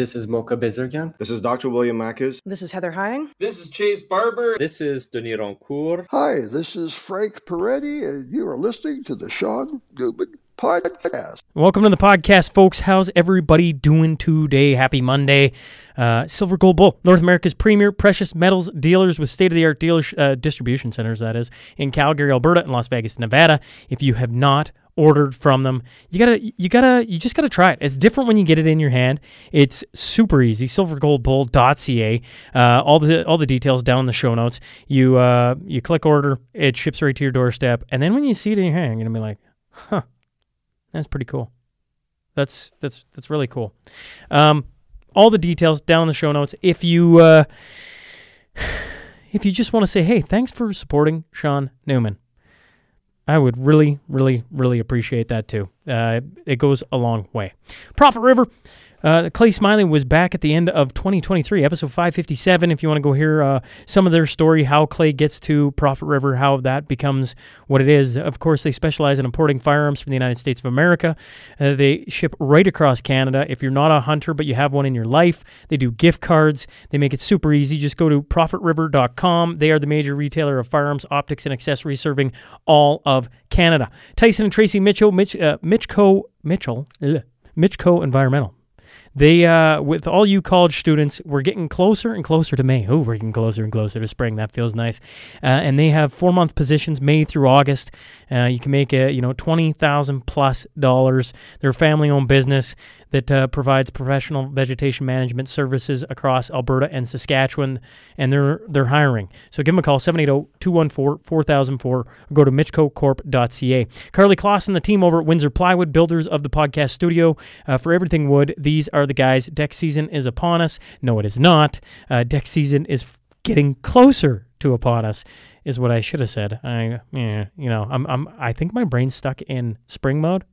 This is Mocha Bezirgan. This is Dr. William Makis. This is Heather Heying. This is Chase Barber. This is Denis Rancourt. Hi, this is Frank Peretti, and you are listening to the Shaun Newman Podcast. Welcome to the podcast, folks. How's everybody doing today? Happy Monday. Uh, Silver Gold Bull, North America's premier precious metals dealers with state of the art dealer uh, distribution centers, that is, in Calgary, Alberta, and Las Vegas, Nevada. If you have not ordered from them. You gotta, you gotta, you just gotta try it. It's different when you get it in your hand. It's super easy. Silvergoldbull.ca. Uh, all the all the details down in the show notes. You uh, you click order, it ships right to your doorstep, and then when you see it in your hand, you're gonna be like, huh, that's pretty cool. That's that's that's really cool. Um, all the details down in the show notes. If you uh, if you just want to say, hey, thanks for supporting Shaun Newman. I would really, really, really appreciate that too. Uh, it goes a long way. Prophet River. Uh, Clay Smiley was back at the end of 2023, episode 557. If you want to go hear uh, some of their story, how Clay gets to Prophet River, how that becomes what it is. Of course, they specialize in importing firearms from the United States of America. Uh, they ship right across Canada. If you're not a hunter, but you have one in your life, they do gift cards. They make it super easy. Just go to prophetriver.com. They are the major retailer of firearms, optics, and accessories serving all of Canada. Tyson and Tracy Mitchell, Mitch, uh, Mitchco, Mitchell, ugh, Mitchco Environmental. They, uh, with all you college students, we're getting closer and closer to May. Oh, we're getting closer and closer to spring. That feels nice. Uh, and they have four month positions, May through August. Uh, you can make a, you know, twenty thousand plus dollars. They're a family owned business that uh, provides professional vegetation management services across Alberta and Saskatchewan, and they're they're hiring. So give them a call 780-214-4004 or go to mitchcocorp.ca. Carly Kloss and the team over at Windsor Plywood, builders of the podcast studio uh, for everything wood. These are the guys. Deck season is upon us. No, it is not. Uh, deck season is getting closer to upon us is what I should have said. I, yeah, you know, I'm, I'm, I think my brain's stuck in spring mode.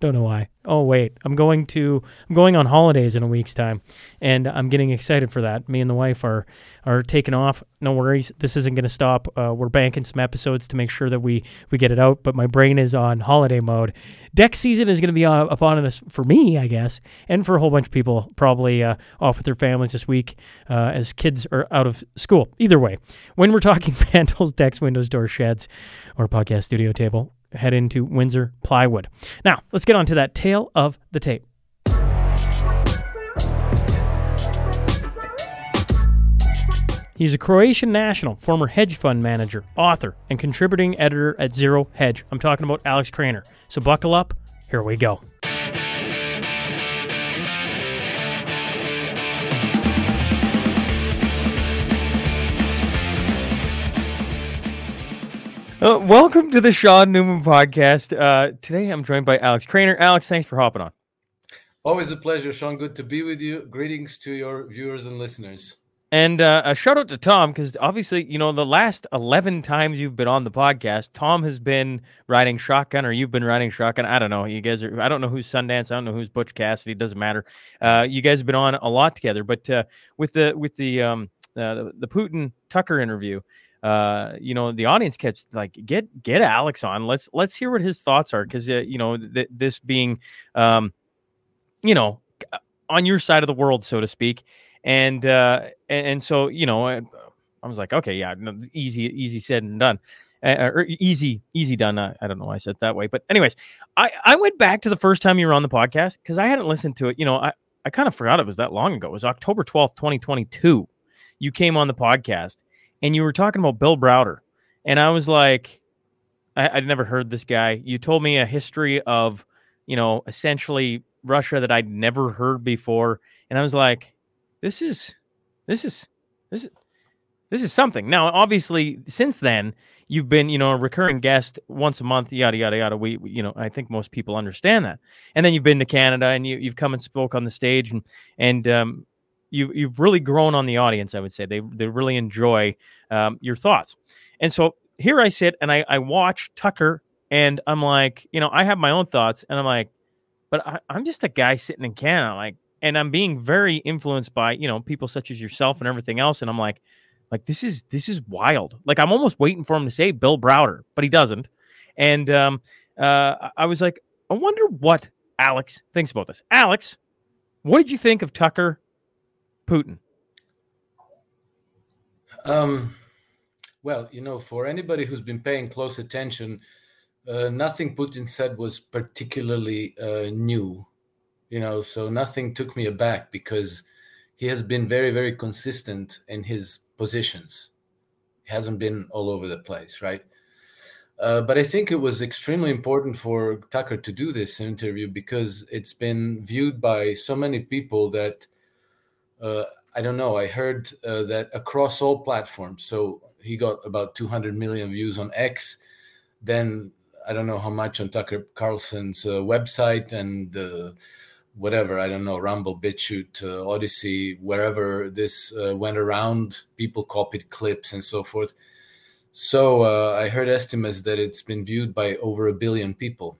Don't know why. Oh wait, I'm going to I'm going on holidays in a week's time, and I'm getting excited for that. Me and the wife are are taking off. No worries, this isn't going to stop. Uh, we're banking some episodes to make sure that we we get it out. But my brain is on holiday mode. Deck season is going to be uh, upon us for me, I guess, and for a whole bunch of people probably uh, off with their families this week uh, as kids are out of school. Either way, when we're talking mantles, decks, windows, doors, sheds, or podcast studio table, head into Windsor Plywood. Now, let's get on to that tale of the tape. He's a Croatian national, former hedge fund manager, author, and contributing editor at Zero Hedge. I'm talking about Alex Krainer. So buckle up. Here we go. Uh, welcome to the Shaun Newman podcast. Uh, today I'm joined by Alex Krainer. Alex, thanks for hopping on. Always a pleasure, Shaun. Good to be with you. Greetings to your viewers and listeners. And uh, a shout out to Tom because obviously, you know, the last 11 times you've been on the podcast, Tom has been riding shotgun or you've been riding shotgun. I don't know. You guys are, I don't know who's Sundance. I don't know who's Butch Cassidy. It doesn't matter. Uh, you guys have been on a lot together. But uh, with the, with the, um, uh, the, the Putin Tucker interview, uh, you know, the audience kept like, get get Alex on. Let's let's hear what his thoughts are because uh, you know th- this being, um, you know, on your side of the world, so to speak, and uh, and, so you know, I, I was like, okay, yeah, no, easy easy said and done. Uh, or easy, easy done. I, I don't know why I said that way, but anyways, I I went back to the first time you were on the podcast because I hadn't listened to it. You know, I I kind of forgot it was that long ago. It was October twelfth, twenty twenty two. You came on the podcast, and you were talking about Bill Browder, and I was like, I, would never heard this guy. You told me a history of, you know, essentially Russia that I'd never heard before, and I was like, this is, this is, this is. This is something. Now, obviously, since then, you've been, you know, a recurring guest once a month, yada yada yada. We, we, you know, I think most people understand that. And then you've been to Canada and you, you've come and spoke on the stage, and and um, you you've really grown on the audience. I would say they they really enjoy um, your thoughts. And so here I sit and I I watch Tucker and I'm like, you know, I have my own thoughts and I'm like, but I, I'm just a guy sitting in Canada, like, and I'm being very influenced by you know people such as yourself and everything else, and I'm like, like this is this is wild. Like I'm almost waiting for him to say Bill Browder, but he doesn't. And um, uh, I was like, I wonder what Alex thinks about this. Alex, what did you think of Tucker Putin? Um, well, you know, for anybody who's been paying close attention, uh, nothing Putin said was particularly uh, new. You know, so nothing took me aback because he has been very, very consistent in his positions. He hasn't been all over the place, right? Uh, but I think it was extremely important for Tucker to do this interview because it's been viewed by so many people that uh, I don't know. I heard uh, that across all platforms. So he got about 200 million views on X. Then I don't know how much on Tucker Carlson's uh, website and whatever. I don't know, Rumble, BitChute, uh, Odysee, wherever this uh, went around, people copied clips and so forth. So uh, I heard estimates that it's been viewed by over a billion people.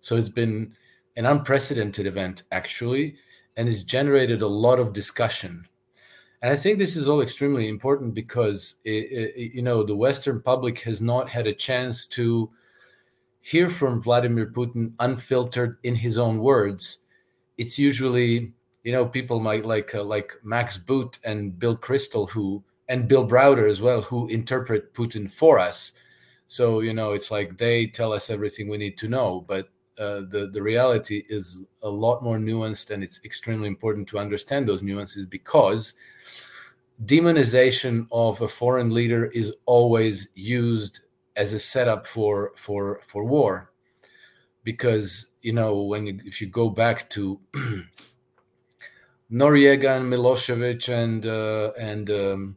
So it's been an unprecedented event, actually, and it's generated a lot of discussion. And I think this is all extremely important because, it, it, you know, the Western public has not had a chance to hear from Vladimir Putin unfiltered in his own words. It's usually, you know, people might like uh, like Max Boot and Bill Kristol who and Bill Browder as well, who interpret Putin for us. So you know, it's like they tell us everything we need to know, but uh, the the reality is a lot more nuanced, and it's extremely important to understand those nuances because demonization of a foreign leader is always used as a setup for for for war. Because you know when you, if you go back to Noriega and Milosevic and uh, and um,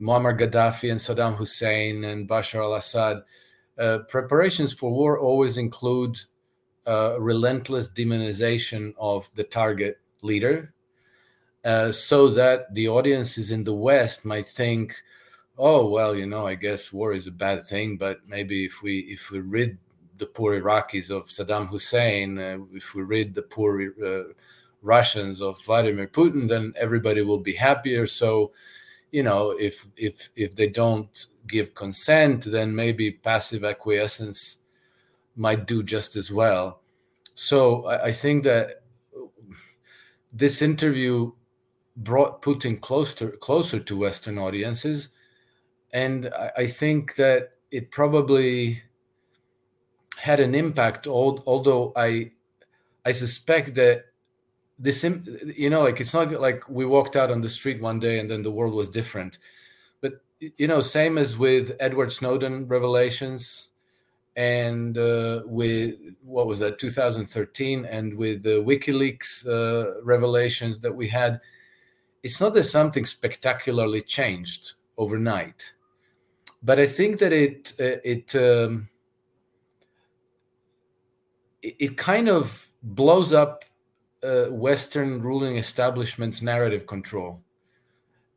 Muammar Gaddafi and Saddam Hussein and Bashar al-Assad uh, preparations for war always include uh, relentless demonization of the target leader uh, so that the audiences in the West might think oh well you know i guess war is a bad thing but maybe if we if we rid the poor iraqis of saddam hussein uh, if we rid the poor uh, russians of vladimir putin then everybody will be happier. So you know if if if they don't give consent then maybe passive acquiescence might do just as well so i, I think that this interview brought putin closer closer to western audiences and I, I think that it probably had an impact. Although I, I suspect that this, you know, like it's not like we walked out on the street one day and then the world was different. But you know, same as with Edward Snowden revelations, and uh, with what was that 2013, and with the WikiLeaks uh, revelations that we had. It's not that something spectacularly changed overnight but I think that it uh, it um, it kind of blows up uh, Western ruling establishment's narrative control,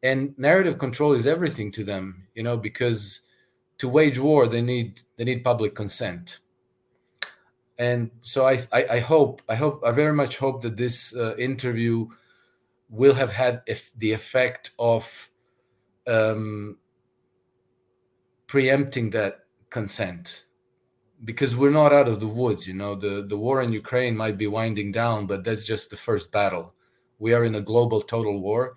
and narrative control is everything to them, you know, because to wage war they need they need public consent, and so I I, I hope I hope I very much hope that this uh, interview will have had the effect of um, preempting that consent. Because we're not out of the woods you know the the war in ukraine might be winding down but that's just the first battle. We are in a global total war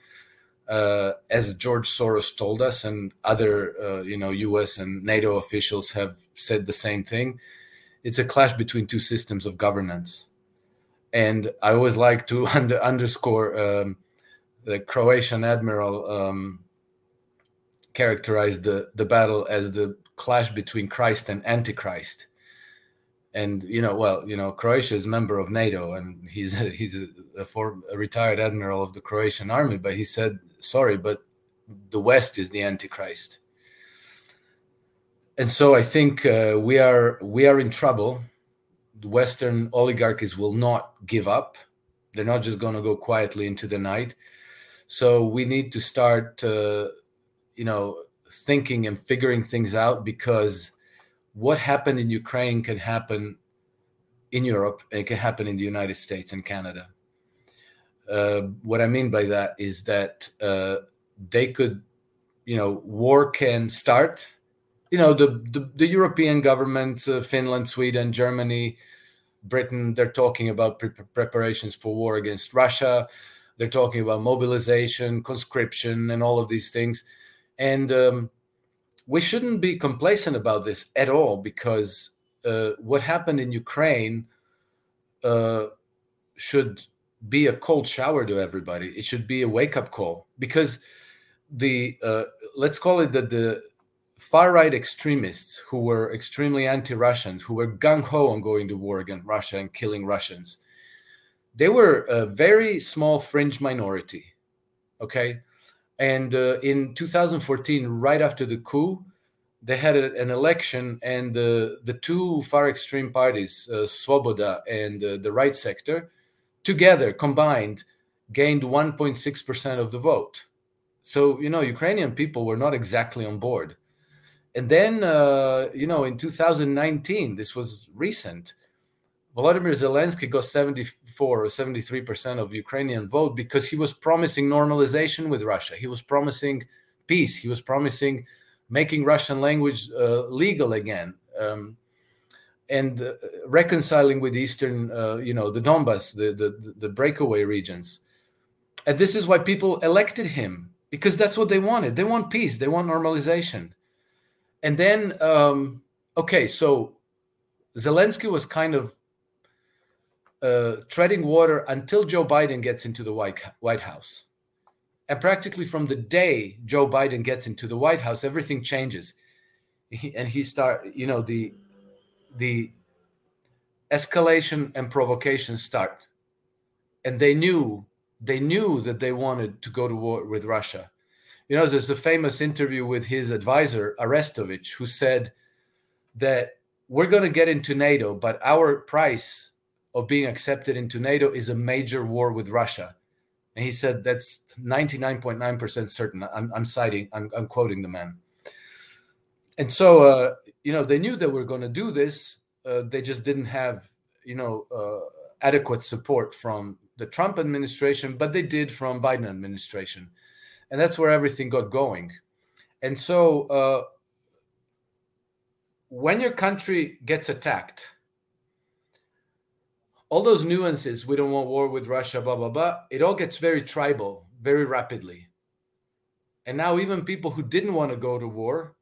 uh, as george soros told us and other uh, you know us and nato officials have said the same thing it's a clash between two systems of governance and i always like to under, underscore um, the croatian admiral um, characterized the, the battle as the clash between Christ and Antichrist. And you know, well, you know, Croatia is a member of NATO, and he's a, he's a, a, former, a retired admiral of the Croatian army. But he said, "Sorry, but the West is the Antichrist." And so I think uh, we are we are in trouble. The Western oligarchies will not give up. They're not just going to go quietly into the night. So we need to start uh, you know thinking and figuring things out because what happened in Ukraine can happen in Europe and it can happen in the United States and Canada. Uh, what I mean by that is that uh, they could, you know, war can start. You know, the the, the European governments, uh, Finland, Sweden, Germany, Britain, they're talking about pre- preparations for war against Russia They're talking about mobilization, conscription, and all of these things. And um, we shouldn't be complacent about this at all because uh, what happened in Ukraine uh, should be a cold shower to everybody. It should be a wake up call because the uh, let's call it that the far right extremists who were extremely anti Russian, who were gung ho on going to war against Russia and killing Russians, they were a very small fringe minority. Okay. And uh, in 2014, right after the coup, they had a, an election, and the, the two far extreme parties, uh, Svoboda and uh, the right sector, together combined gained 1.6% of the vote. So, you know, Ukrainian people were not exactly on board and then uh, you know in 2019 this was recent volodymyr zelensky got 74 or 73 percent of ukrainian vote because he was promising normalization with russia. He was promising peace. He was promising making russian language uh, legal again um, and uh, reconciling with eastern uh, you know the donbass the, the the breakaway regions. And this is why people elected him because that's what they wanted. They want peace. They want normalization. And then um, okay, so Zelensky was kind of uh, treading water until Joe Biden gets into the White White House, and practically from the day Joe Biden gets into the White House, everything changes, he, and he start you know the the escalation and provocation start, and they knew they knew that they wanted to go to war with Russia. You know, there's a famous interview with his advisor, Arestovich, who said that we're going to get into NATO, but our price of being accepted into NATO is a major war with Russia. And he said that's 99.9% certain. I'm, I'm citing, I'm, I'm, quoting the man. And so, uh, you know, they knew that we're going to do this. Uh, they just didn't have, you know, uh, adequate support from the Trump administration, but they did from Biden administration and that's where everything got going. And so, uh, when your country gets attacked, all those nuances, we don't want war with Russia, blah, blah, blah, it all gets very tribal very rapidly. And now, even people who didn't want to go to war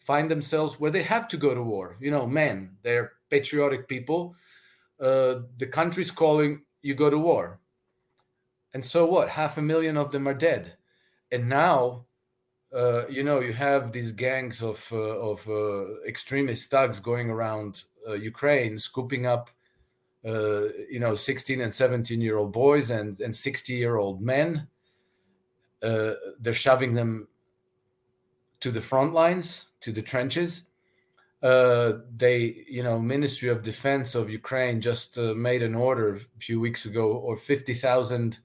find themselves where they have to go to war. You know, men, they're patriotic people. Uh, the country's calling, you go to war. And so what? Half a million of them are dead and now uh, you know you have these gangs of uh, of uh, extremist thugs going around uh, Ukraine, scooping up uh, you know 16 and 17 year old boys and and 60 year old men. Uh, they're shoving them to the front lines, to the trenches. they, you know, Ministry of Defense of Ukraine just made an order a few weeks ago, or 50,000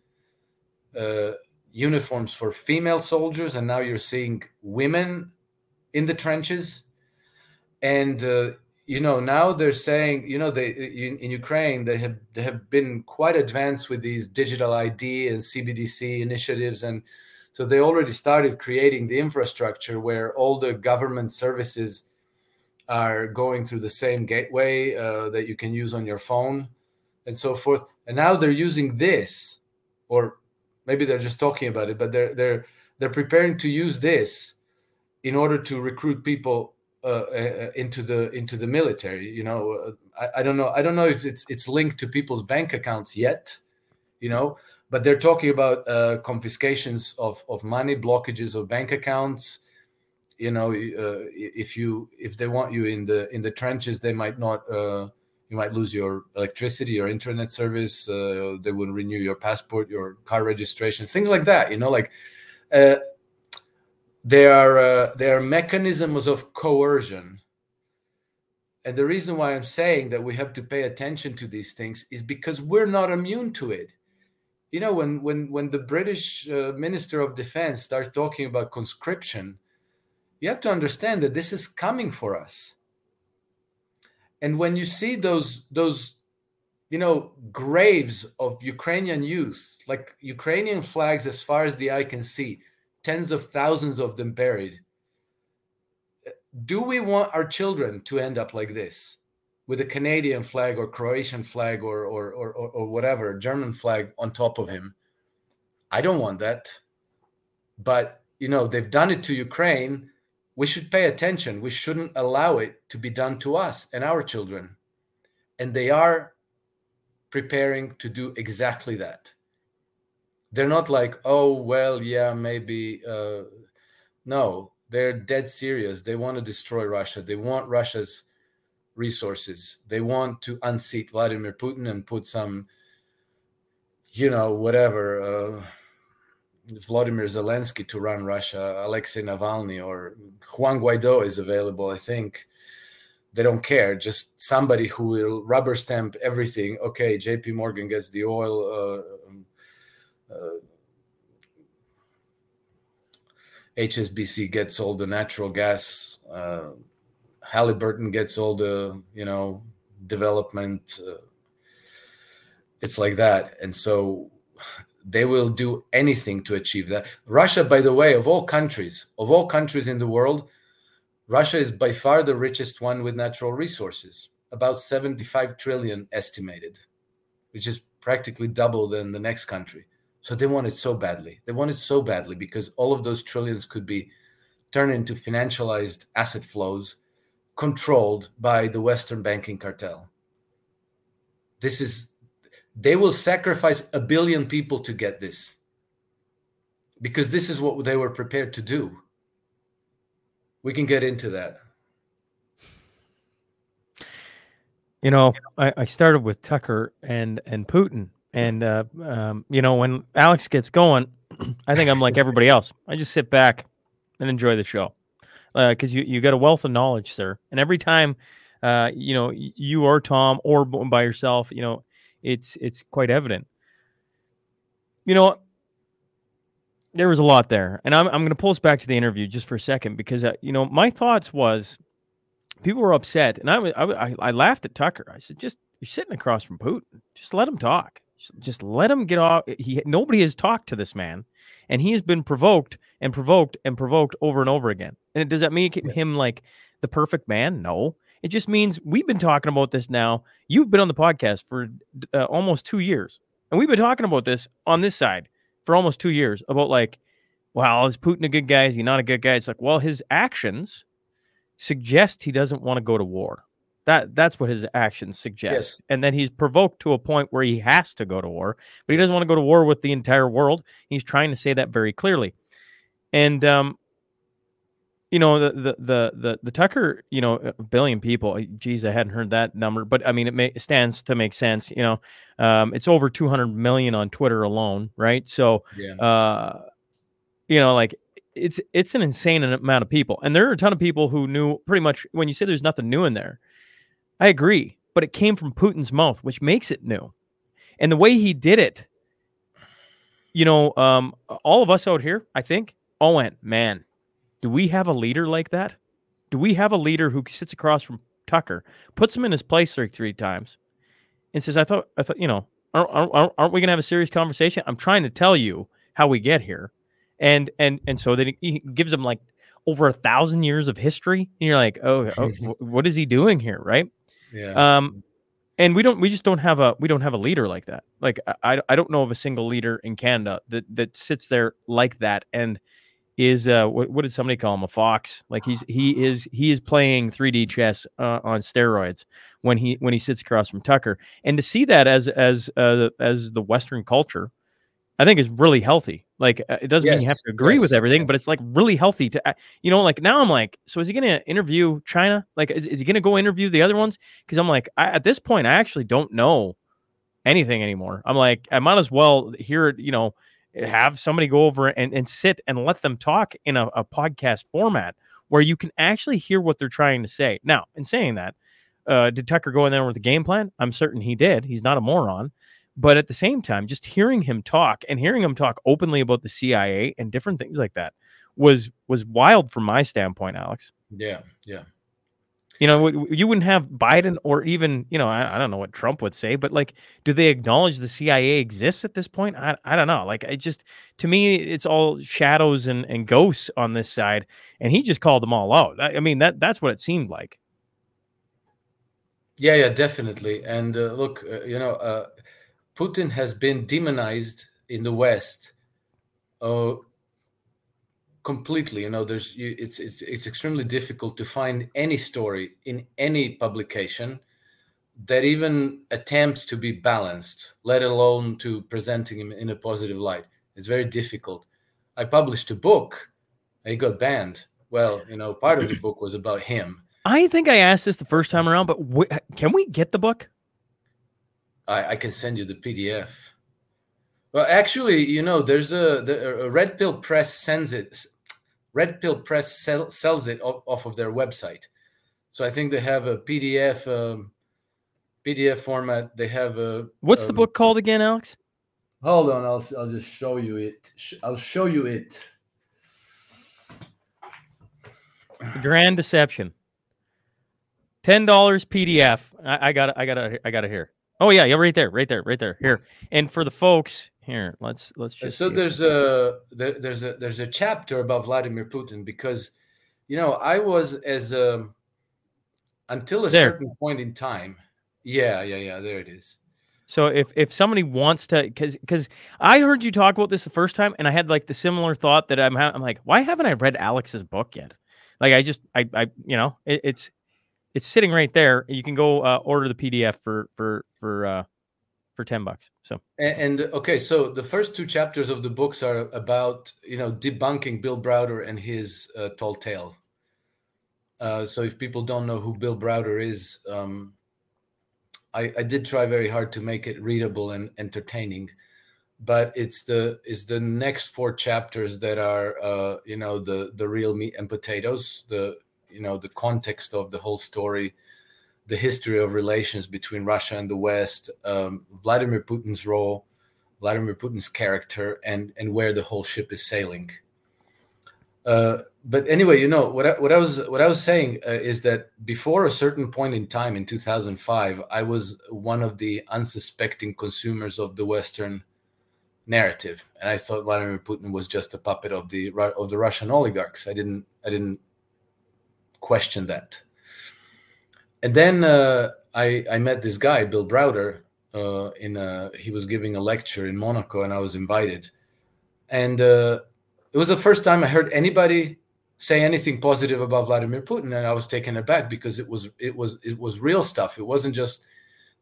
uniforms for female soldiers, and now you're seeing women in the trenches. And uh, you know now they're saying, you know, they in, in, Ukraine they have they have been quite advanced with these digital ID and CBDC initiatives, and so they already started creating the infrastructure where all the government services are going through the same gateway uh, that you can use on your phone and so forth. And now they're using this, or maybe they're just talking about it but they're they're they're preparing to use this in order to recruit people uh, uh, into the into the military you know uh, I, I, don't know i don't know if it's it's linked to people's bank accounts yet you know but they're talking about uh, confiscations of of money blockages of bank accounts. You know uh, if you if they want you in the in the trenches they might not uh, you might lose your electricity your internet service uh, they wouldn't renew your passport your car registration things like that you know like there are uh, there are mechanisms of coercion. And the reason why i'm saying that we have to pay attention to these things is because we're not immune to it. You know when when when the british uh, minister of defense starts talking about conscription you have to understand that this is coming for us. And when you see those those you know graves of ukrainian youth like ukrainian flags as far as the eye can see tens of thousands of them buried do we want our children to end up like this with a canadian flag or croatian flag or or or, or whatever german flag on top of him I don't want that. But, you know, they've done it to Ukraine. We should pay attention. We shouldn't allow it to be done to us and our children. And they are preparing to do exactly that. They're not like, oh, well, yeah, maybe. Uh, no, they're dead serious. They want to destroy Russia. They want Russia's resources. They want to unseat Vladimir Putin and put some, you know, whatever, uh, Vladimir Zelensky to run Russia, Alexei Navalny or Juan Guaido is available, I think. They don't care. Just somebody who will rubber stamp everything. Okay, JP Morgan gets the oil. Uh, HSBC gets all the natural gas. Uh, Halliburton gets all the you know development. Uh, it's like that, and so they will do anything to achieve that. Russia, by the way, of all countries, of all countries in the world, Russia is by far the richest one with natural resources, about 75 trillion estimated, which is practically double than the next country. So they want it so badly. They want it so badly because all of those trillions could be turned into financialized asset flows controlled by the Western banking cartel. This is, they will sacrifice a billion people to get this because this is what they were prepared to do. We can get into that. You know, I, I started with Tucker and and Putin, and uh, um, you know, when Alex gets going, I think I'm like everybody else. I just sit back and enjoy the show because uh, you you got a wealth of knowledge, sir. And every time, uh, you know, you or Tom or by yourself, you know, it's it's quite evident. You know, there was a lot there, and I'm I'm going to pull us back to the interview just for a second because uh, you know my thoughts was people were upset, and I, I I laughed at Tucker. I said, just you're sitting across from Putin, just let him talk, just let him get off. He nobody has talked to this man, and he has been provoked and provoked and provoked over and over again. And does that make yes. him like the perfect man? No. It just means we've been talking about this now. You've been on the podcast for uh, almost two years, and we've been talking about this on this side for almost two years about like, well, is Putin a good guy? Is he not a good guy? It's like, well, his actions suggest he doesn't want to go to war. That that's what his actions suggest. Yes. And then he's provoked to a point where he has to go to war, but he doesn't want to go to war with the entire world. He's trying to say that very clearly. And um, you know the, the the the the Tucker, you know, a billion people. Geez, I hadn't heard that number, but I mean, it, may, it stands to make sense. You know, um, it's over 200 million on Twitter alone, right? So, yeah. uh, you know, like it's it's an insane amount of people, and there are a ton of people who knew pretty much when you say there's nothing new in there. I agree, but it came from Putin's mouth, which makes it new, and the way he did it. You know, um, all of us out here, I think, all went, man do we have a leader like that? Do we have a leader who sits across from Tucker, puts him in his place like three times, and says, "I thought, I thought, you know, aren't, aren't, aren't we going to have a serious conversation? I'm trying to tell you how we get here." And and and so then he gives him like over a thousand years of history, and you're like, "Oh, oh what is he doing here?" Right? Yeah. Um, and we don't we just don't have a we don't have a leader like that. Like i i don't know of a single leader in canada that that sits there like that and is uh what, what did somebody call him? A fox? Like he's he is he is playing 3d chess uh, on steroids when he when he sits across from tucker. And to see that as as uh, as the western culture i think is really healthy like uh, it doesn't yes, mean you have to agree yes, with everything yes. but it's like really healthy to uh, you know like now i'm like so is he gonna interview china like is, is he gonna go interview the other ones because i'm like I, at this point i actually don't know anything anymore i'm like i might as well hear it you know have somebody go over and, and sit and let them talk in a, a podcast format where you can actually hear what they're trying to say. Now, in saying that, uh, did Tucker go in there with a game plan? I'm certain he did. He's not a moron. But at the same time, just hearing him talk and hearing him talk openly about the CIA and different things like that was was wild from my standpoint, Alex. Yeah, yeah. You know, you wouldn't have Biden or even, you know, I, I, don't know what Trump would say, but like, do they acknowledge the CIA exists at this point? I, I don't know. Like, I just, to me, it's all shadows and, and ghosts on this side. And he just called them all out. I, I mean, that that's what it seemed like. Yeah, yeah, definitely. And uh, look, uh, you know, uh, Putin has been demonized in the West uh, completely. You know, there's you, it's it's it's extremely difficult to find any story in any publication that even attempts to be balanced, let alone to presenting him in a positive light. It's very difficult. I published a book, he got banned. Well, you know, part of the book was about him. I think I asked this the first time around, but wh- can we get the book? I, I can send you the PDF. Well, actually, you know, there's a, the, a Red Pill Press sends it. Red Pill Press sell, sells it off, off, of their website. So I think they have a PDF um, PDF format. They have a. What's um, the book called again, Alex? Hold on, I'll I'll just show you it. I'll show you it. Grand Deception. Ten dollars PDF. I, I got it. I got it. I got it here. Oh yeah, yeah, right there, right there, right there. Here, and for the folks here, let's let's just. So there's a there, there's a there's a chapter about Vladimir Putin because, you know, I was as a until a there. certain point in time. Yeah, yeah, yeah. There it is. So if if somebody wants to, because because I heard you talk about this the first time, and I had like the similar thought that I'm ha- I'm like, why haven't I read Alex's book yet? Like I just I I you know it, it's it's sitting right there. You can go uh, order the PDF for for for uh, for ten bucks. So and, and, okay, so the first two chapters of the books are about you know debunking Bill Browder and his uh, tall tale. Uh, so if people don't know who Bill Browder is, um, I, I did try very hard to make it readable and entertaining, but it's the it's the next four chapters that are uh, you know the the real meat and potatoes, the you know the context of the whole story the history of relations between russia and the west um, vladimir putin's role vladimir putin's character and and where the whole ship is sailing. Uh, but anyway you know what I, what I was what i was saying uh, is that before a certain point in time in 2005 i was one of the unsuspecting consumers of the western narrative. And i thought vladimir putin was just a puppet of the of the russian oligarchs. I didn't i didn't question that. And then uh, I, I met this guy, Bill Browder, uh, in a, he was giving a lecture in Monaco, and I was invited. And uh, it was the first time I heard anybody say anything positive about Vladimir Putin, and I was taken aback because it was it was it was real stuff. It wasn't just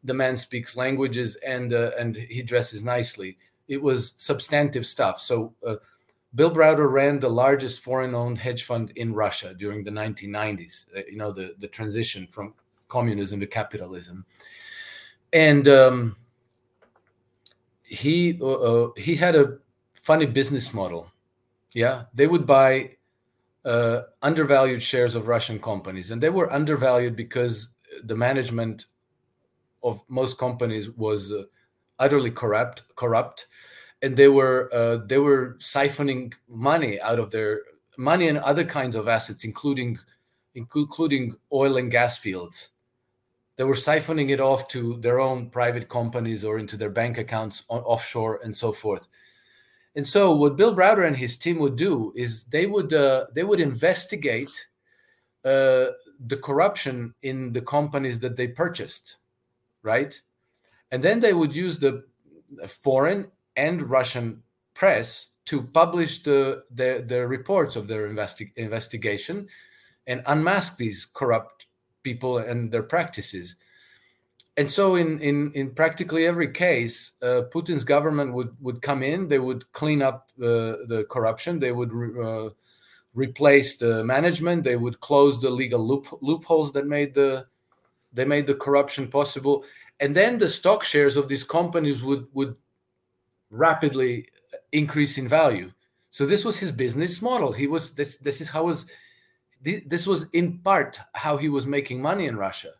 the man speaks languages and uh, and he dresses nicely. It was substantive stuff. So uh, Bill Browder ran the largest foreign-owned hedge fund in Russia during the 1990s. Uh, you know, the the transition from communism to capitalism, and um, he uh, uh, he had a funny business model. Yeah, they would buy uh, undervalued shares of Russian companies, and they were undervalued because the management of most companies was uh, utterly corrupt. Corrupt and they were uh, they were siphoning money out of their money and other kinds of assets, including including oil and gas fields. They were siphoning it off to their own private companies or into their bank accounts on offshore and so forth. And so, what Bill Browder and his team would do is they would uh, they would investigate uh, the corruption in the companies that they purchased, right? And then they would use the foreign and Russian press to publish the, the, the reports of their investi- investigation and unmask these corrupt people and their practices. And so, in, in, in practically every case, uh, Putin's government would, would come in, they would clean up uh, the corruption, they would re- uh, replace the management, they would close the legal loop, loopholes that made the, they made the corruption possible. And then the stock shares of these companies would, would rapidly increase in value. So this was his business model. He was this. This is how was this was in part how he was making money in Russia.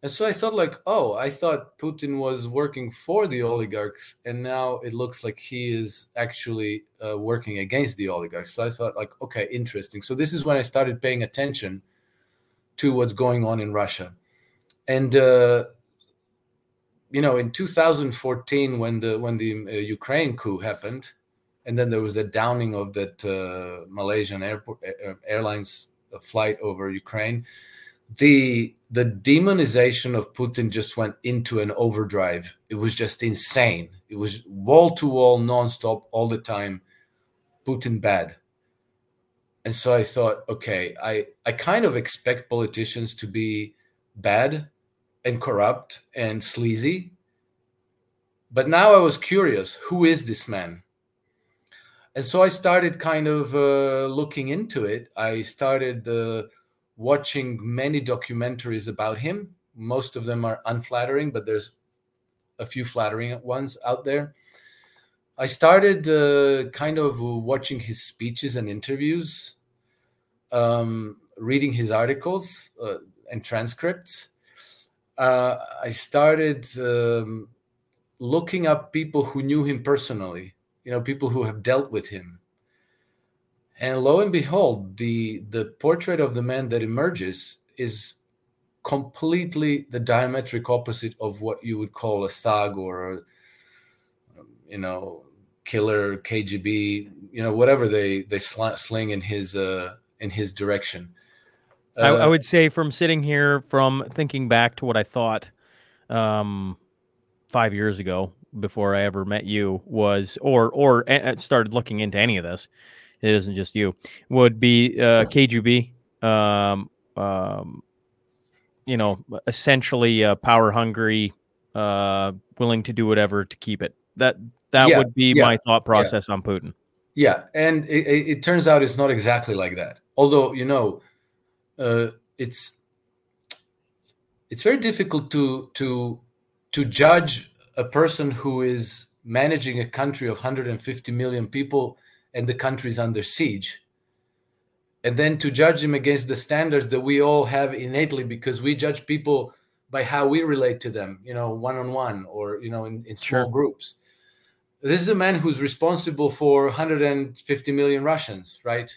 And so I thought, like, oh, I thought Putin was working for the oligarchs, and now it looks like he is actually uh, working against the oligarchs. So I thought, like, okay, interesting. So this is when I started paying attention to what's going on in Russia, and uh, you know, in 2014, when the when the uh, Ukraine coup happened, and then there was the downing of that uh, Malaysian airport uh, airlines flight over Ukraine, the the demonization of Putin just went into an overdrive. It was just insane. It was wall to wall, nonstop, all the time. Putin bad. And so I thought, okay, I, I kind of expect politicians to be bad and corrupt and sleazy. But now I was curious who is this man? And so I started kind of uh, looking into it. I started uh, watching many documentaries about him. Most of them are unflattering, but there's a few flattering ones out there. I started uh, kind of watching his speeches and interviews, um, reading his articles uh, and transcripts. Uh, I started um, looking up people who knew him personally, you know, people who have dealt with him. And lo and behold, the the portrait of the man that emerges is completely the diametric opposite of what you would call a thug or a, you know killer KGB, you know whatever they they sling in his uh, in his direction. Uh, I, I, would say from sitting here, from thinking back to what I thought um, five years ago, before I ever met you, was or or started looking into any of this. It isn't just you. Would be uh, KGB. Um, um, you know, essentially uh, power hungry, uh, willing to do whatever to keep it. That that yeah, would be yeah, my thought process yeah. on Putin. Yeah, and it, it, turns out it's not exactly like that. Although you know, uh, it's it's very difficult to to to judge a person who is managing a country of 150 million people and the country is under siege. And then to judge him against the standards that we all have innately because we judge people by how we relate to them you know one on one or you know in, in small sure. groups. This is a man who's responsible for 150 million russians right?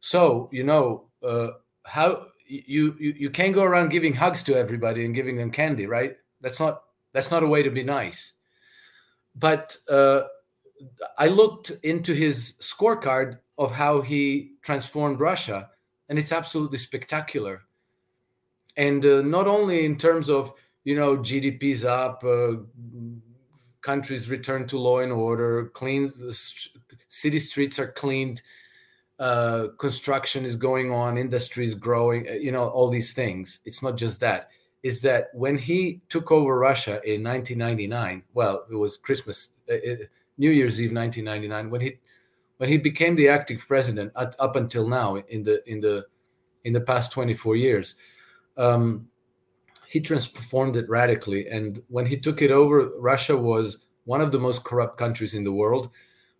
So you know uh, how you, you you can't go around giving hugs to everybody and giving them candy right? That's not that's not a way to be nice. But uh, i looked into his scorecard of how he transformed russia and it's absolutely spectacular. And uh, not only in terms of you know gdp's up uh, countries return to law and order clean city streets are cleaned uh, construction is going on, industry is growing, uh, you know, all these things. It's not just that. Is that when he took over Russia in 1999? Well, it was Christmas, uh, uh New Year's Eve, 1999. When he when he became the active president at, up until now in the in the in the past 24 years, um, he transformed it radically. And when he took it over, Russia was one of the most corrupt countries in the world.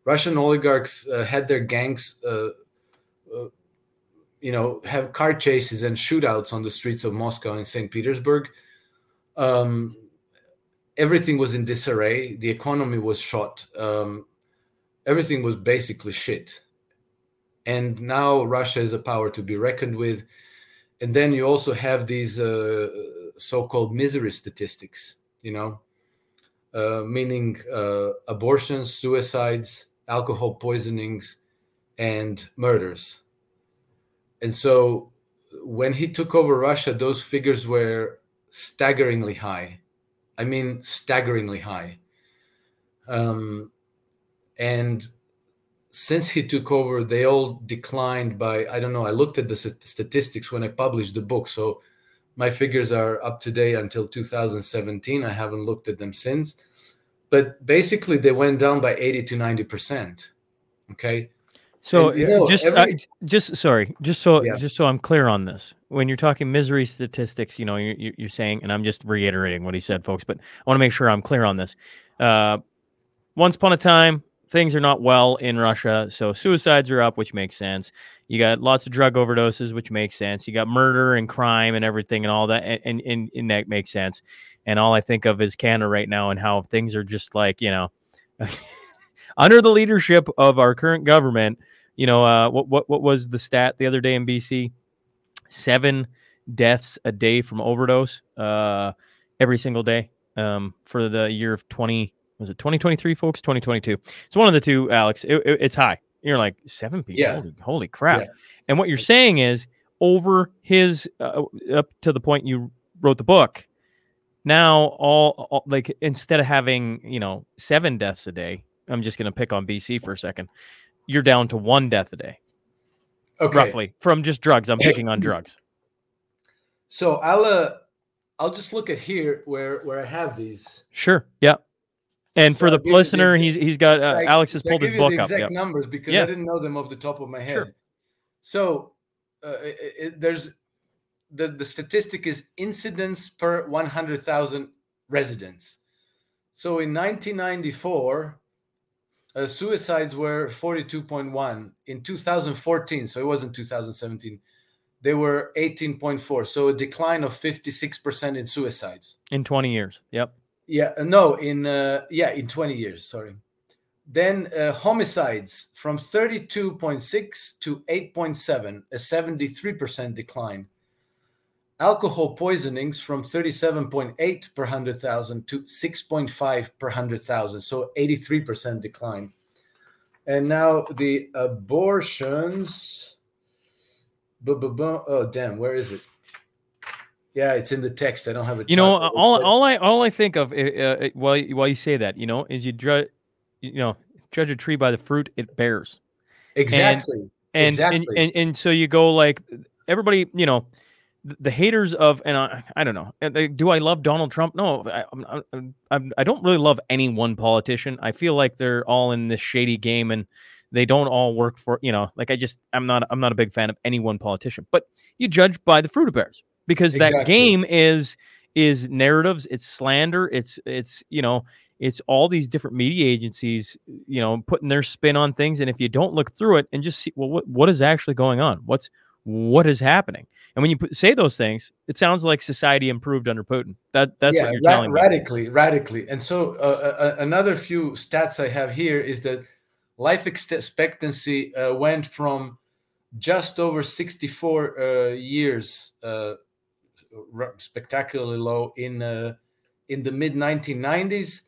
Russian oligarchs uh, had their gangs uh, you know, have car chases and shootouts on the streets of Moscow and St. Petersburg. Um, everything was in disarray. The economy was shot. Um, everything was basically shit. And now Russia is a power to be reckoned with. And then you also have these uh, so-called misery statistics, you know, uh, meaning uh, abortions, suicides, alcohol poisonings, and murders. And so when he took over Russia, those figures were staggeringly high. I mean, staggeringly high. Um, and since he took over, they all declined by, I don't know, I looked at the statistics when I published the book. So my figures are up to date until 2017. I haven't looked at them since. But basically, they went down by 80 to 90%. Okay. So and, you know, just every... uh, just sorry, just so yeah. just so I'm clear on this. When you're talking misery statistics, you know, you're, you're saying, and I'm just reiterating what he said, folks. But I want to make sure I'm clear on this. Uh, once upon a time, things are not well in Russia, so suicides are up, which makes sense. You got lots of drug overdoses, which makes sense. You got murder and crime and everything and all that, and, and, and that makes sense. And all I think of is Canada right now and how things are just like you know. under the leadership of our current government, you know, uh, what what what was the stat the other day in BC? Seven deaths a day from overdose, uh, every single day, um, for the year of twenty was it twenty twenty three, folks? Twenty twenty two. It's one of the two, Alex. It, it, it's high. You're like seven people. Yeah. Holy, holy crap! Yeah. And what you're saying is over his uh, up to the point you wrote the book. Now all, all like instead of having you know seven deaths a day, I'm just going to pick on BC for a second. you're down to one death a day, Okay. roughly, from just drugs. I'm picking on drugs. So I'll uh, I'll just look at here where where I have these. Sure. Yeah. And So for the you the listener, he's he's got uh, Like, Alex has so I pulled his book the up. exact Yeah. numbers because Yeah. I didn't know them off the top of my head. Sure. So uh, it, it- there's the the statistic is incidents per 100,000 residents. So in 1994, uh, suicides were 42.1. In 2014, so it wasn't 2017, they were 18.4. So a decline of 56% in suicides. In 20 years. Yep. Yeah, uh, no, in uh, yeah, in 20 years, sorry. Then uh, homicides from 32.6 to 8.7, a 73% decline. Alcohol poisonings from 37.8 per 100,000 to 6.5 per 100,000, so 83% decline. And now the abortions. Oh, damn, where is it? Yeah, it's in the text. I don't have it. You know, all all I all I think of uh, while you- while you say that, you know, is you judge, you know, judge a tree by the fruit it bears. Exactly. and Exactly. and, and and so you go like everybody you know the, haters of and I, I don't know do I love Donald Trump? No I, I'm, I'm, I'm, don't really love any one politician. I feel like they're all in this shady game and they don't all work for you know like I just I'm not I'm not a big fan of any one politician but you judge by the fruit it bears because that game is is narratives it's slander it's it's you know it's all these different media agencies you know putting their spin on things. And if you don't look through it and just see well what, what is actually going on? What's what is happening and when you put, say those things it sounds like society improved under putin that that's what you're ra- telling me radically, radically. And so, uh, uh, another few stats I have here is that life expectancy uh, went from just over 64 uh, years, uh, r- spectacularly low in uh, in the mid 1990s,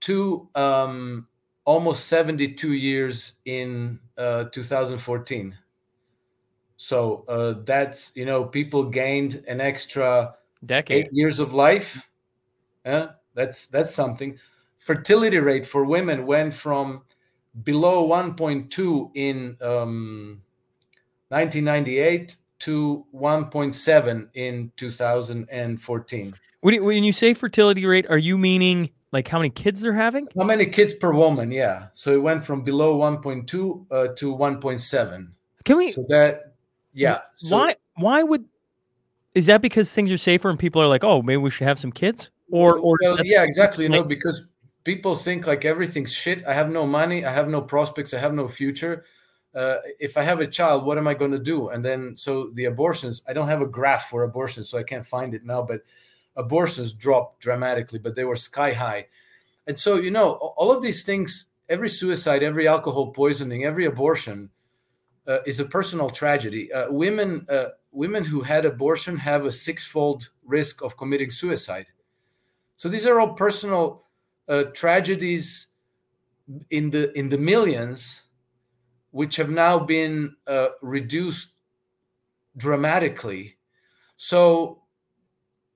to um, almost 72 years in uh, 2014. So uh, that's you know people gained an extra decade eight years of life. Yeah, that's that's something. Fertility rate for women went from below 1.2 in um, 1998 to 1.7 in 2014. when, you, say fertility rate are you meaning like how many kids they're having How many kids per woman? Yeah, so it went from below 1.2 uh, to 1.7. can we So that, yeah. So, why why would is that because things are safer and people are like oh maybe we should have some kids or or well, yeah, exactly. You know, because people think like everything's shit. I have no money. I have no prospects. I have no future. Uh, if I have a child, what am I going to do? And then, so the abortions, I don't have a graph for abortions, so I can't find it now. But abortions dropped dramatically, but they were sky high. And so, you know, all of these things, every suicide, every alcohol poisoning, every abortion, uh, is a personal tragedy. Uh, women, uh, women who had abortion have a sixfold risk of committing suicide. So these are all personal uh, tragedies in the in the millions, which have now been uh, reduced dramatically. So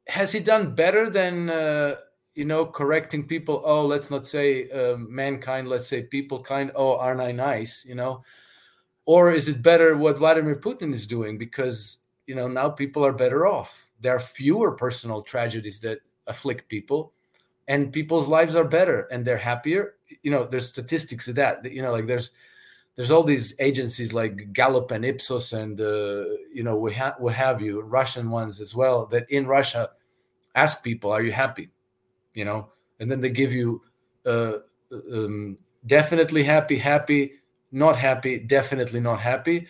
has he done better than uh, you know correcting people? Oh, let's not say mankind. Let's say people kind. Oh, aren't I nice? You know, or is it better what Vladimir Putin is doing? Because you know now people are better off. There are fewer personal tragedies that afflict people and people's lives are better and they're happier you know there's statistics of that you know like there's there's all these agencies like gallup and ipsos and uh, you know what, ha- what have you russian ones as well that in russia ask people are you happy you know and then they give you uh, um, definitely happy happy not happy definitely not happy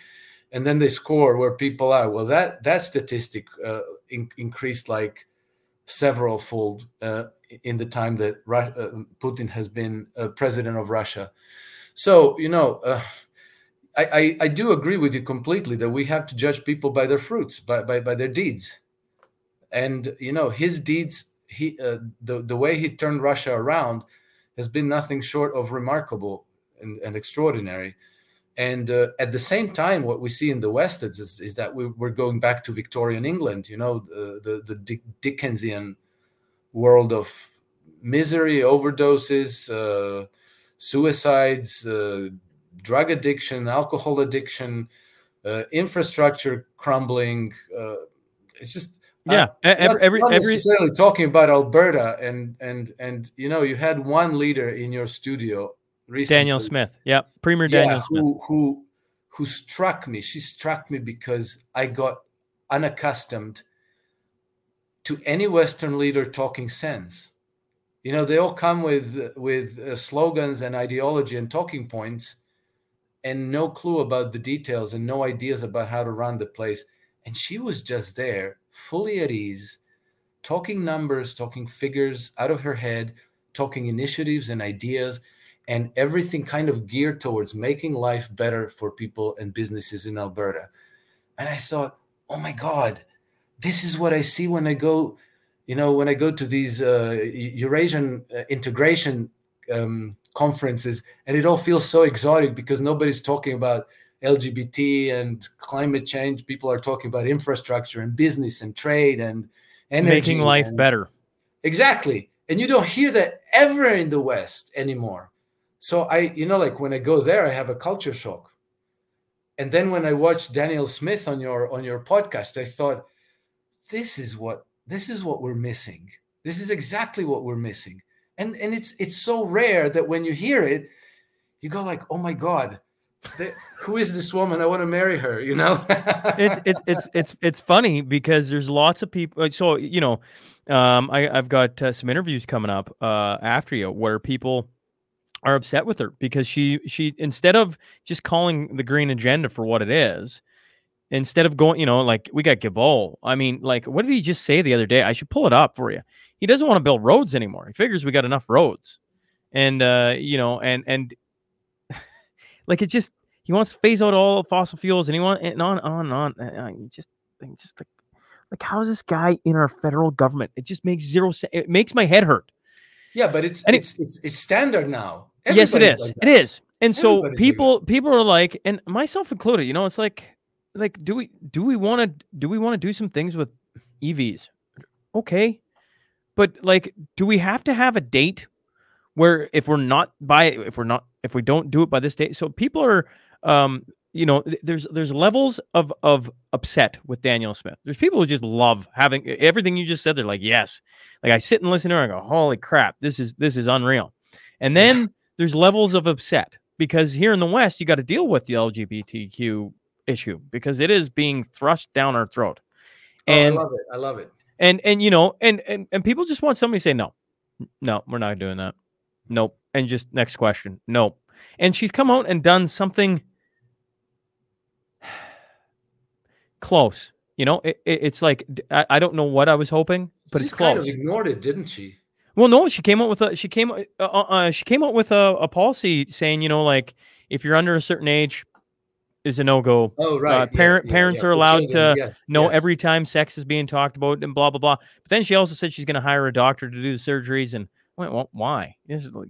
and then they score where people are well that that statistic uh, in- increased like several fold uh, in the time that Ru- uh, Putin has been uh, president of Russia. So you know, uh, I, I I do agree with you completely that we have to judge people by their fruits, by by, by their deeds, and you know his deeds. He uh, the the way he turned Russia around has been nothing short of remarkable and, and extraordinary. And uh, at the same time, what we see in the West is, is, that we, we're going back to Victorian England, you know, the, the, the Dickensian world of misery, overdoses, uh, suicides, uh, drug addiction, alcohol addiction, uh, infrastructure crumbling. Uh, it's just yeah. every not, every, not every talking about Alberta and and and you know you had one leader in your studio recently. Danielle Smith. Yeah, Premier Danielle yeah, Smith. who who who struck me. She struck me because I got unaccustomed to any Western leader talking sense. You know, they all come with with uh, slogans and ideology and talking points, and no clue about the details and no ideas about how to run the place. And she was just there, fully at ease, talking numbers, talking figures out of her head, talking initiatives and ideas, and everything kind of geared towards making life better for people and businesses in Alberta. And I thought, oh my God, this is what I see when I go, you know, when I go to these uh, Eurasian uh, integration um, conferences, and it all feels so exotic because nobody's talking about LGBT and climate change. People are talking about infrastructure and business and trade and energy Making life and- better. Exactly. And you don't hear that ever in the West anymore. So I, you know, like when I go there, I have a culture shock. And then when I watched Danielle Smith on your on your podcast, I thought, this is what this is what we're missing. This is exactly what we're missing. And and it's it's so rare that when you hear it, you go like, oh my God, who is this woman? I want to marry her, you know? it's it's it's it's it's funny because there's lots of people. So you know, um, I I've got uh, some interviews coming up uh, after you where people are upset with her because she she instead of just calling the green agenda for what it is, instead of going, you know, like we got Guilbeault. I mean, like what did he just say the other day? I should pull it up for you. He doesn't want to build roads anymore. He figures we got enough roads, and uh, you know, and and like it just he wants to phase out all fossil fuels, and he want and on on and on. And, uh, just think just like like how is this guy in our federal government? It just makes zero sense. It makes my head hurt. yeah, but it's And it- it's, it's it's standard now. Yes, it is. like it is. And so Everybody's doing people people are like, and myself included, you know, it's like like do we do we want to do we want to do some things with EVs? Okay. But like do we have to have a date where if we're not by if we're not if we don't do it by this date so people are um you know there's there's levels of of upset with Danielle Smith. There's people who just love having everything you just said they're like yes. Like I sit and listen to her and go holy crap this is this is unreal. And then there's levels of upset because here in the West, you got to deal with the LGBTQ issue because it is being thrust down our throat. Oh, And I love it. I love it. and and you know, and and and people just want somebody to say no, no, we're not doing that. Nope. And just next question. Nope. And she's come out and done something close. You know, it, it- it's like I don't know what I was hoping, but She it's close. kind of ignored it, didn't she? Well, no, she came out with a she came uh, uh, uh, she came out with a, a policy saying, you know, like if you're under a certain age, is a no go. Oh, right. yeah, parent- yeah, parents yeah, are allowed children, to yes, No, yes. every time sex is being talked about and blah blah blah. But then she also said she's going to hire a doctor to do the surgeries, and wait, well, why? This is like,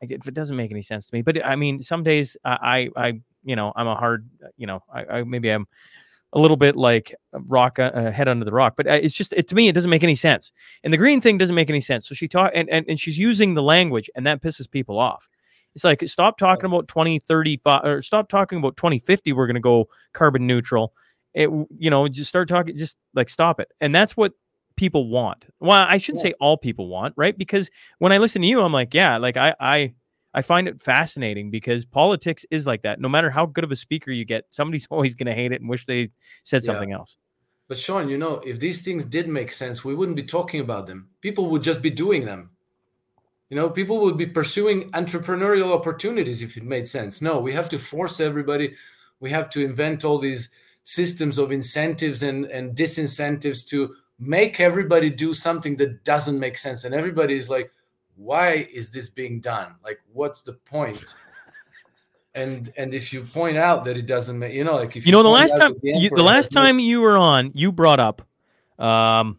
it doesn't make any sense to me. But I mean, some days I, I, I you know, I'm a hard, you know, I, I maybe I'm a little bit like a rock uh, head under the rock, but uh, it's just it, to me it doesn't make any sense. And the green thing doesn't make any sense. So she talk and, and and she's using the language, and that pisses people off. It's like stop talking about 2035 or stop talking about 2050. We're going to go carbon neutral. It you know just start talking, just like stop it. And that's what people want. Well, I shouldn't Yeah. say all people want, right? Because when I listen to you, I'm like, yeah, like I I I find it fascinating because politics is like that. No matter how good of a speaker you get, somebody's always going to hate it and wish they said Yeah. something else. But Shaun, you know, if these things did make sense, we wouldn't be talking about them. People would just be doing them. You know, people would be pursuing entrepreneurial opportunities if it made sense. No, we have to force everybody. We have to invent all these systems of incentives and, and disincentives to make everybody do something that doesn't make sense. And everybody is like, why is this being done? Like, what's the point? And and if you point out that it doesn't make, you know, like if You know, the last time the you, the last time you were on, you brought up um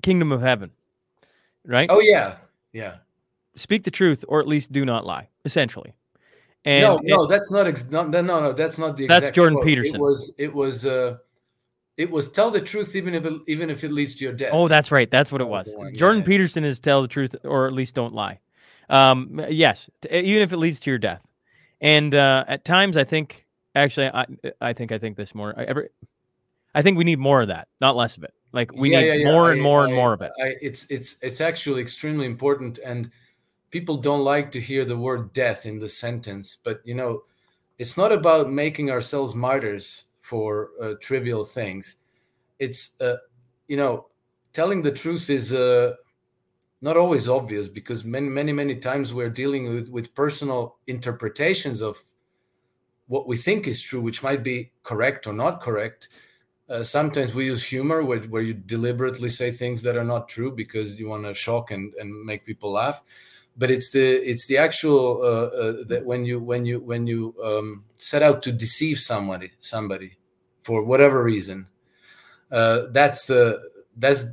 Kingdom of Heaven. Right? Oh yeah, yeah. Speak the truth or at least do not lie, essentially. And no, it- no, that's not. Ex- no, no, no, that's not the. That's exact Jordan quote. Peterson. It was. It was. Uh, it was tell the truth even if it, even if it leads to your death. Oh, that's right. That's what it was the Jordan yeah. Peterson is tell the truth or at least don't lie. Um, yes, even if it leads to your death. And uh, at times, I think actually, I I think I think this more. I ever, I think we need more of that, not less of it. Like we Yeah, need yeah, more and I- more and more of it. I, it's it's it's actually extremely important, and people don't like to hear the word death in the sentence. But you know, it's not about making ourselves martyrs for uh, trivial things. It's uh, you know, telling the truth is uh, not always obvious because many many many times we're dealing with with personal interpretations of what we think is true, which might be correct or not correct. Uh, sometimes we use humor where, where you deliberately say things that are not true because you want to shock and, and make people laugh but it's the it's the actual uh, uh, that when you when you when you um, set out to deceive somebody somebody for whatever reason uh, that's the that's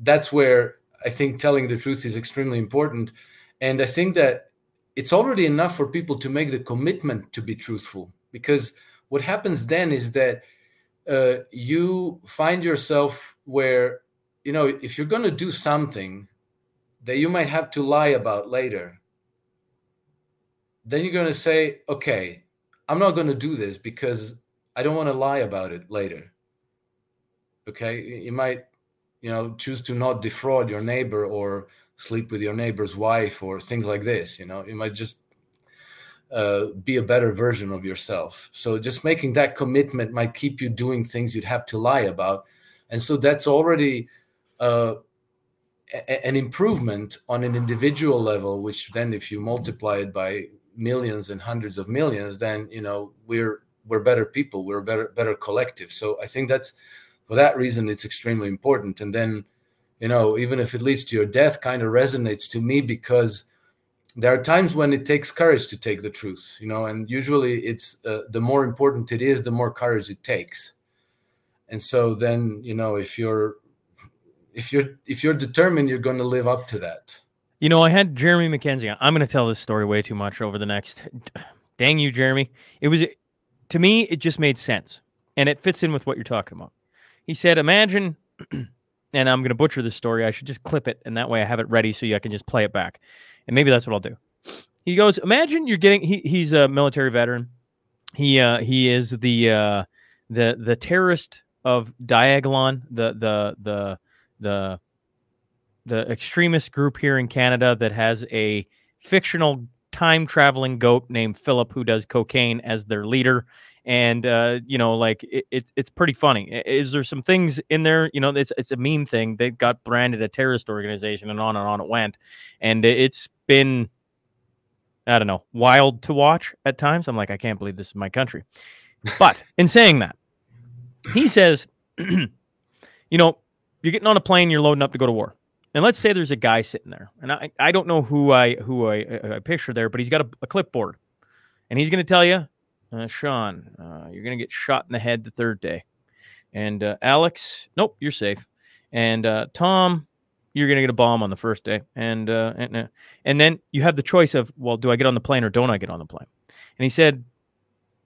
that's where i think telling the truth is extremely important. And i think that it's already enough for people to make the commitment to be truthful because what happens then is that uh, you find yourself where you know if you're going to do something that you might have to lie about later. Then you're going to say okay i'm not going to do this because i don't want to lie about it later. Okay? You might you know choose to not defraud your neighbor or sleep with your neighbor's wife or things like this you know? You might just uh, be a better version of yourself. So just making that commitment might keep you doing things you'd have to lie about, and so that's already uh, an improvement on an individual level. Which then, if you multiply it by millions and hundreds of millions, then you know we're we're better people. We're better better collective. So I think that's for that reason it's extremely important. And then you know even if it leads to your death, kind of resonates to me because there are times when it takes courage to take the truth you know and usually it's uh, the more important it is the more courage it takes and so then you know if you're if you're if you're determined you're going to live up to that You know, I had Jeremy McKenzie. I'm going to tell this story way too much over the next. Dang you, Jeremy! It was to me, it just made sense, and it fits in with what you're talking about. He said, "Imagine," and I'm going to butcher this story. I should just clip it, and that way I have it ready so I can just play it back, and maybe that's what I'll do. He goes, "Imagine you're getting. He, he's a military veteran. He uh, he is the uh, the the terrorist of Diagolon, the the the the the extremist group here in Canada that has a fictional time traveling goat named Philip who does cocaine as their leader. And uh, you know, like it, it's it's pretty funny. Is there some things in there? You know, it's it's a meme thing. They got branded a terrorist organization, and on and on it went. And it's been, I don't know, wild to watch at times. I'm like, I can't believe this is my country. But in saying that, he says, you know, you're getting on a plane, you're loading up to go to war. And let's say there's a guy sitting there and i, I don't know who i who i, I picture there but he's got a, a clipboard. And he's going to tell you uh, shaun uh, you're going to get shot in the head the third day. And uh, alex nope you're safe. And uh, tom you're going to get a bomb on the first day. And, uh, and uh, and then you have the choice of well do i get on the plane or don't i get on the plane? And he said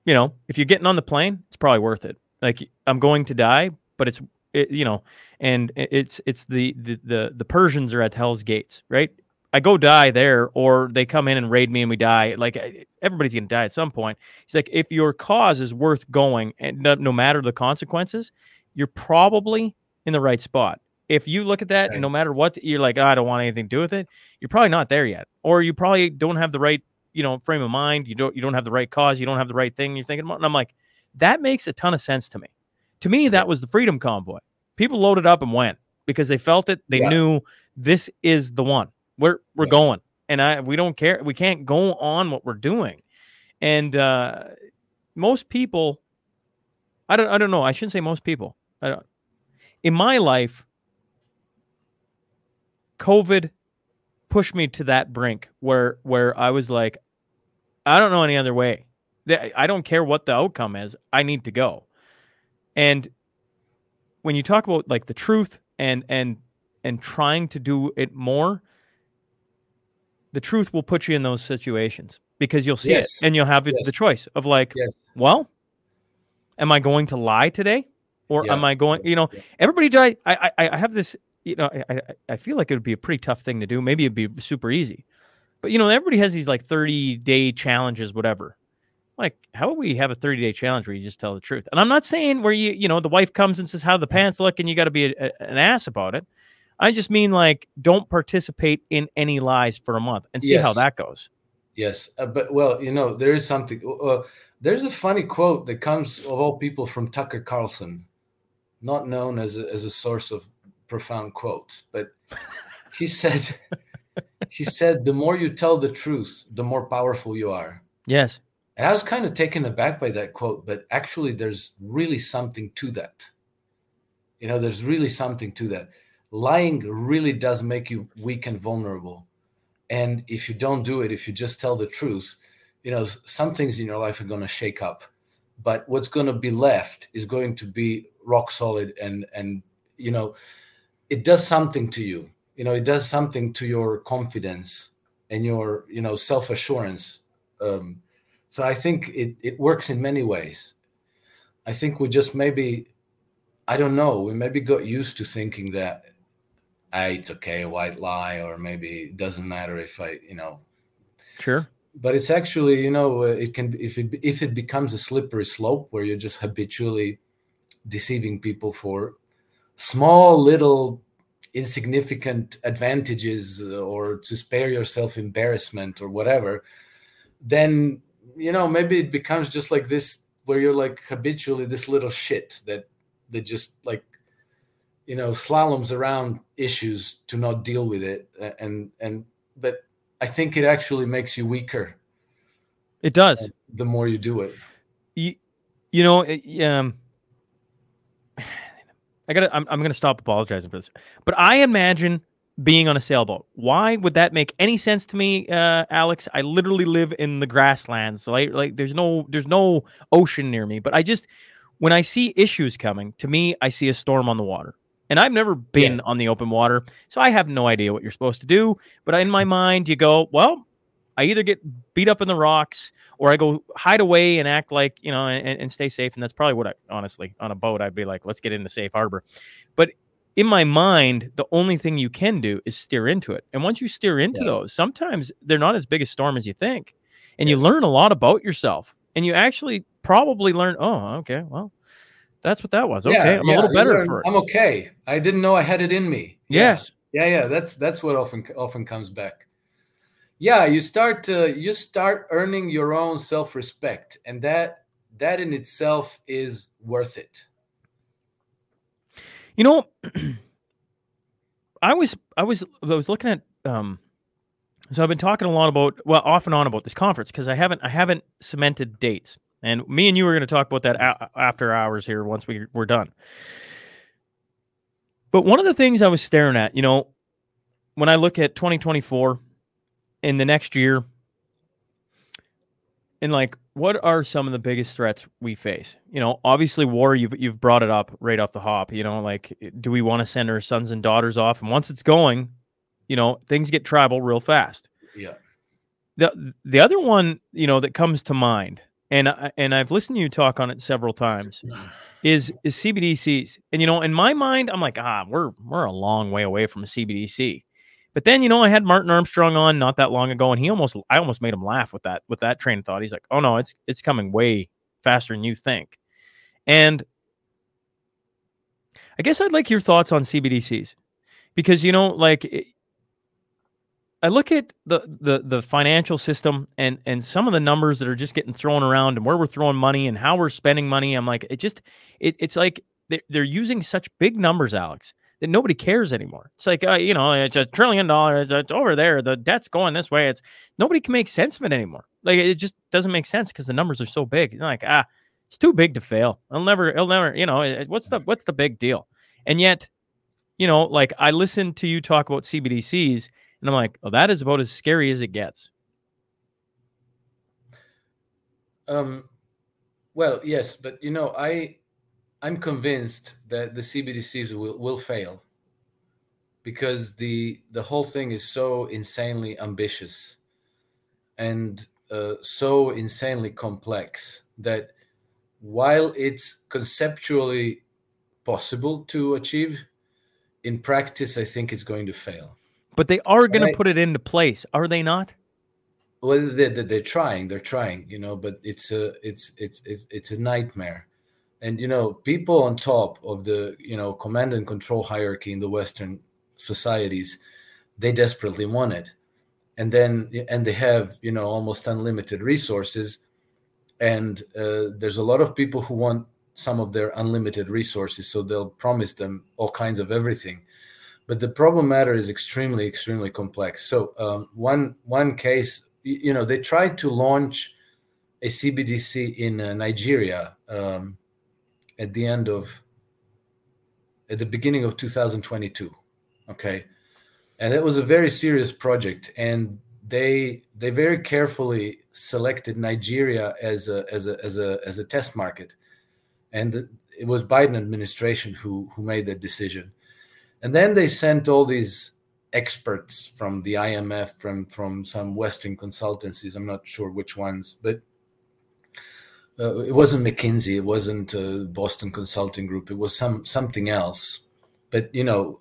you know if you're getting on the plane it's probably worth it. Like i'm going to die but it's it, you know and it's it's the, the the the Persians are at Hell's Gates, right? I go die there, or they come in and raid me and we die. Like everybody's gonna die at some point. He's like, if your cause is worth going, and no, no matter the consequences, you're probably in the right spot. If you look at that, Okay. and no matter what, you're like, "Oh, I don't want anything to do with it. You're probably not there yet, or you probably don't have the right, you know, frame of mind. You don't you don't have the right cause. You don't have the right thing you're thinking about. And I'm like, that makes a ton of sense to me. To me, that was the freedom convoy. People loaded up and went because they felt it. They Yeah. knew this is the one. We're we're Yeah. going, and I we don't care. We can't go on what we're doing. And uh, most people, I don't I don't know. I shouldn't say most people. I don't, in my life, COVID pushed me to that brink where where I was like, I don't know any other way. I don't care what the outcome is. I need to go. And when you talk about like the truth and and and trying to do it more, the truth will put you in those situations because you'll see Yes. it and you'll have Yes. the choice of like, yes well, am I going to lie today, or Yeah. am I going? You know, Yeah. everybody die. I I, I have this. You know, I, I I feel like it would be a pretty tough thing to do. Maybe it'd be super easy, but you know, everybody has these like thirty day challenges, whatever. Like, how about we have a 30 day challenge where you just tell the truth? And I'm not saying where you, you know, the wife comes and says, How the pants look, and you got to be a, a, an ass about it. I just mean, like, don't participate in any lies for a month and see how that goes. Yes, uh, but well, you know, there is something. Uh, there's a funny quote that comes of all people from Tucker Carlson, not known as a, as a source of profound quotes, but he said, he said, the more you tell the truth, the more powerful you are. Yes. And I was kind of taken aback by that quote, but actually, there's really something to that. You know, there's really something to that. Lying really does make you weak and vulnerable. And if you don't do it, if you just tell the truth, you know, some things in your life are going to shake up. But what's going to be left is going to be rock solid and, and, you know, it does something to you. You know, it does something to your confidence and your, you know, self assurance. Um, so I think it, it works in many ways. I think we just maybe, I don't know, we maybe got used to thinking that ah, it's okay, a white lie, or maybe it doesn't matter if I, you know, Sure. but it's actually, you know, uh, it can, if it, if it becomes a slippery slope where you're just habitually deceiving people for small, little, insignificant advantages uh, or to spare yourself embarrassment or whatever, then you know maybe it becomes just like this where you're like habitually this little shit that that just like you know slaloms around issues to not deal with it and and but i think it actually makes you weaker It does. the more you do it you, you know, it- um, I gotta, I'm, I'm gonna stop apologizing for this, but I imagine being on a sailboat. Why would that make any sense to me, uh, Alex? I literally live in the grasslands, so I, like, there's no, there's no ocean near me. But I just, when I see issues coming, to me, I see a storm on the water. And I've never been on the open water, so I have no idea what you're supposed to do. But in my mind, you go, well, I either get beat up in the rocks or I go hide away and act like, you know, and, and stay safe. And that's probably what I, honestly, on a boat, I'd be like, let's get into safe harbor. But in my mind, the only thing you can do is steer into it. And once you steer into Yeah. those, sometimes they're not as big a storm as you think. And you learn a lot about yourself. And you actually probably learn, oh, okay, well, that's what that was. Okay, Yeah, I'm yeah, a little better learn, for it. i'm okay i didn't know i had it in me yes. yeah yeah that's that's what often often comes back yeah you start uh, you start earning your own self-respect and that that in itself is worth it You know, I was I was I was looking at um so I've been talking a lot about well off and on about this conference because I haven't I haven't cemented dates. And me and you are going to talk about that a- after hours here once we we're done. But one of the things I was staring at, you know, when I look at 2024 in the next year and like what are some of the biggest threats we face? You know obviously war you've you've brought it up right off the hop you know like do we want to send our sons and daughters off? And once it's going you know things get tribal real fast. Yeah. The the other one you know that comes to mind and I, and I've listened to you talk on it several times is is CBDCs and you know in my mind I'm like ah we're we're a long way away from a CBDC but then you know I had Martin Armstrong on not that long ago and he almost I almost made him laugh with that with that train of thought he's like oh no it's it's coming way faster than you think and I guess I'd like your thoughts on CBDCs because you know like it, I look at the, the the financial system and and some of the numbers that are just getting thrown around and where we're throwing money and how we're spending money. I'm like, it just it, it's like they're, they're using such big numbers, Alex, that nobody cares anymore. It's like uh, you know, it's a trillion dollars. It's over there. The debt's going this way. It's nobody can make sense of it anymore. Like it just doesn't make sense because the numbers are so big. It's like ah, it's too big to fail. I'll never. It'll never. You know, what's the what's the big deal? And yet, you know, like I listened to you talk about CBDCs. And I'm like, oh, that is about as scary as it gets. Um, well, yes, but you know, I I'm convinced that the CBDCs will will fail because the the whole thing is so insanely ambitious and uh, so insanely complex that while it's conceptually possible to achieve, in practice, I think it's going to fail. But they are going to put it into place, are they not? well, they, they, they're trying, they're trying, you know, but it's a it's it's it's, it's a nightmare. And you know, people on top of the you know command and control hierarchy in the Western societies, they desperately want it, and then and they have you know almost unlimited resources, and uh, there's a lot of people who want some of their unlimited resources, so they'll promise them all kinds of everything. But the problem matter is extremely extremely complex. So um, one one case you know they tried to launch a cbdc in uh, nigeria um, at the end of at the beginning of 2022 okay? And it was a very serious project and they they very carefully selected nigeria as a as a as a as a test market. And it was biden administration who who made that decision. And then they sent all these experts from the IMF, from from some Western consultancies. I'm not sure which ones, but uh, it wasn't McKinsey, it wasn't uh, Boston Consulting Group, it was some something else. But you know,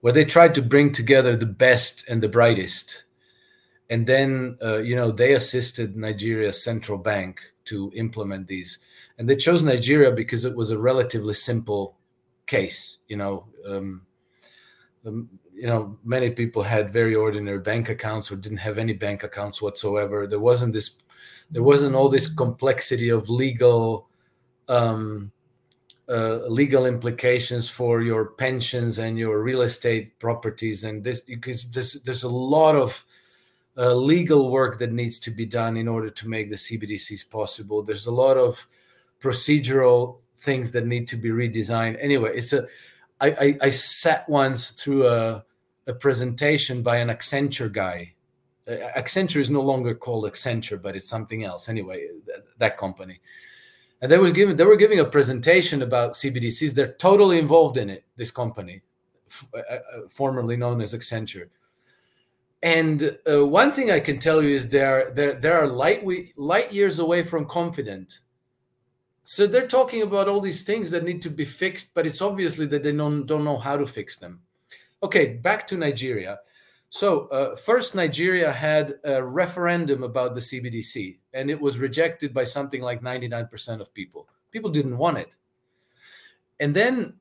where they tried to bring together the best and the brightest, and then uh, you know they assisted Nigeria's central bank to implement these, and they chose Nigeria because it was a relatively simple case. You know. Um, um, you know many people had very ordinary bank accounts or didn't have any bank accounts whatsoever there wasn't this there wasn't all this complexity of legal um, uh, legal implications for your pensions and your real estate properties and this because there's there's a lot of uh, legal work that needs to be done in order to make the CBDCs possible. There's a lot of procedural things that need to be redesigned. Anyway, it's a I, I, I sat once through a, a presentation by an Accenture guy. Accenture is no longer called Accenture, but it's something else. Anyway, that, that company, and they was giving they were giving a presentation about CBDCs. They're totally involved in it. This company, f- uh, uh, formerly known as Accenture. And uh, one thing I can tell you is they're, they're, they are light, light years away from confident so they're talking about all these things that need to be fixed, but it's obviously that they don't, don't know how to fix them. Okay, back to Nigeria. So, uh, first, Nigeria had a referendum about the CBDC, and it was rejected by something like 99% of people. People didn't want it. And then,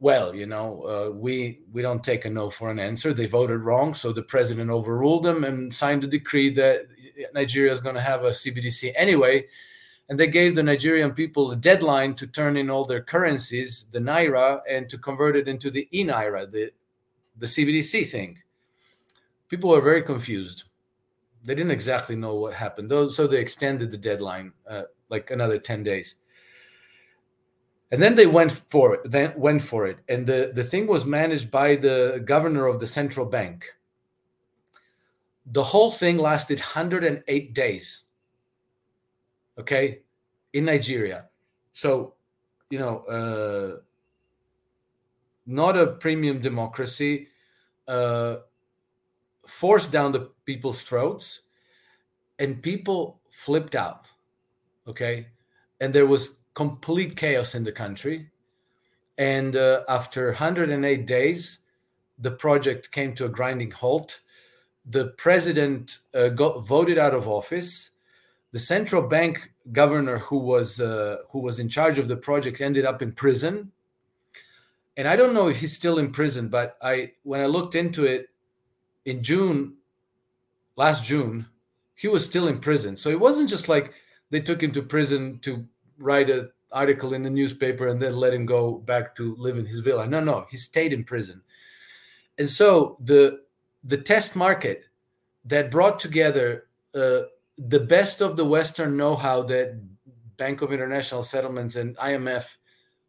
well, you know, uh, we we don't take a no for an answer. They voted wrong, so the president overruled them and signed a decree that Nigeria is going to have a CBDC anyway and they gave the Nigerian people a deadline to turn in all their currencies, the naira, and to convert it into the e naira, the the CBDC thing. People were very confused. They didn't exactly know what happened, so they extended the deadline uh, like another ten days. And then they went for it. Then went for it, and the the thing was managed by the governor of the central bank. The whole thing lasted 108 days okay, in Nigeria. So, you know, uh, not a premium democracy, uh, forced down the people's throats, and people flipped out. Okay, and there was complete chaos in the country. And uh, after 108 days, the project came to a grinding halt. The president uh, got voted out of office the central bank governor who was uh, who was in charge of the project ended up in prison and i don't know if he's still in prison but i when i looked into it in june last june he was still in prison. So it wasn't just like they took him to prison to write an article in the newspaper and then let him go back to live in his villa. No no he stayed in prison. And so the the test market that brought together uh, the best of the Western know how that Bank of International Settlements and IMF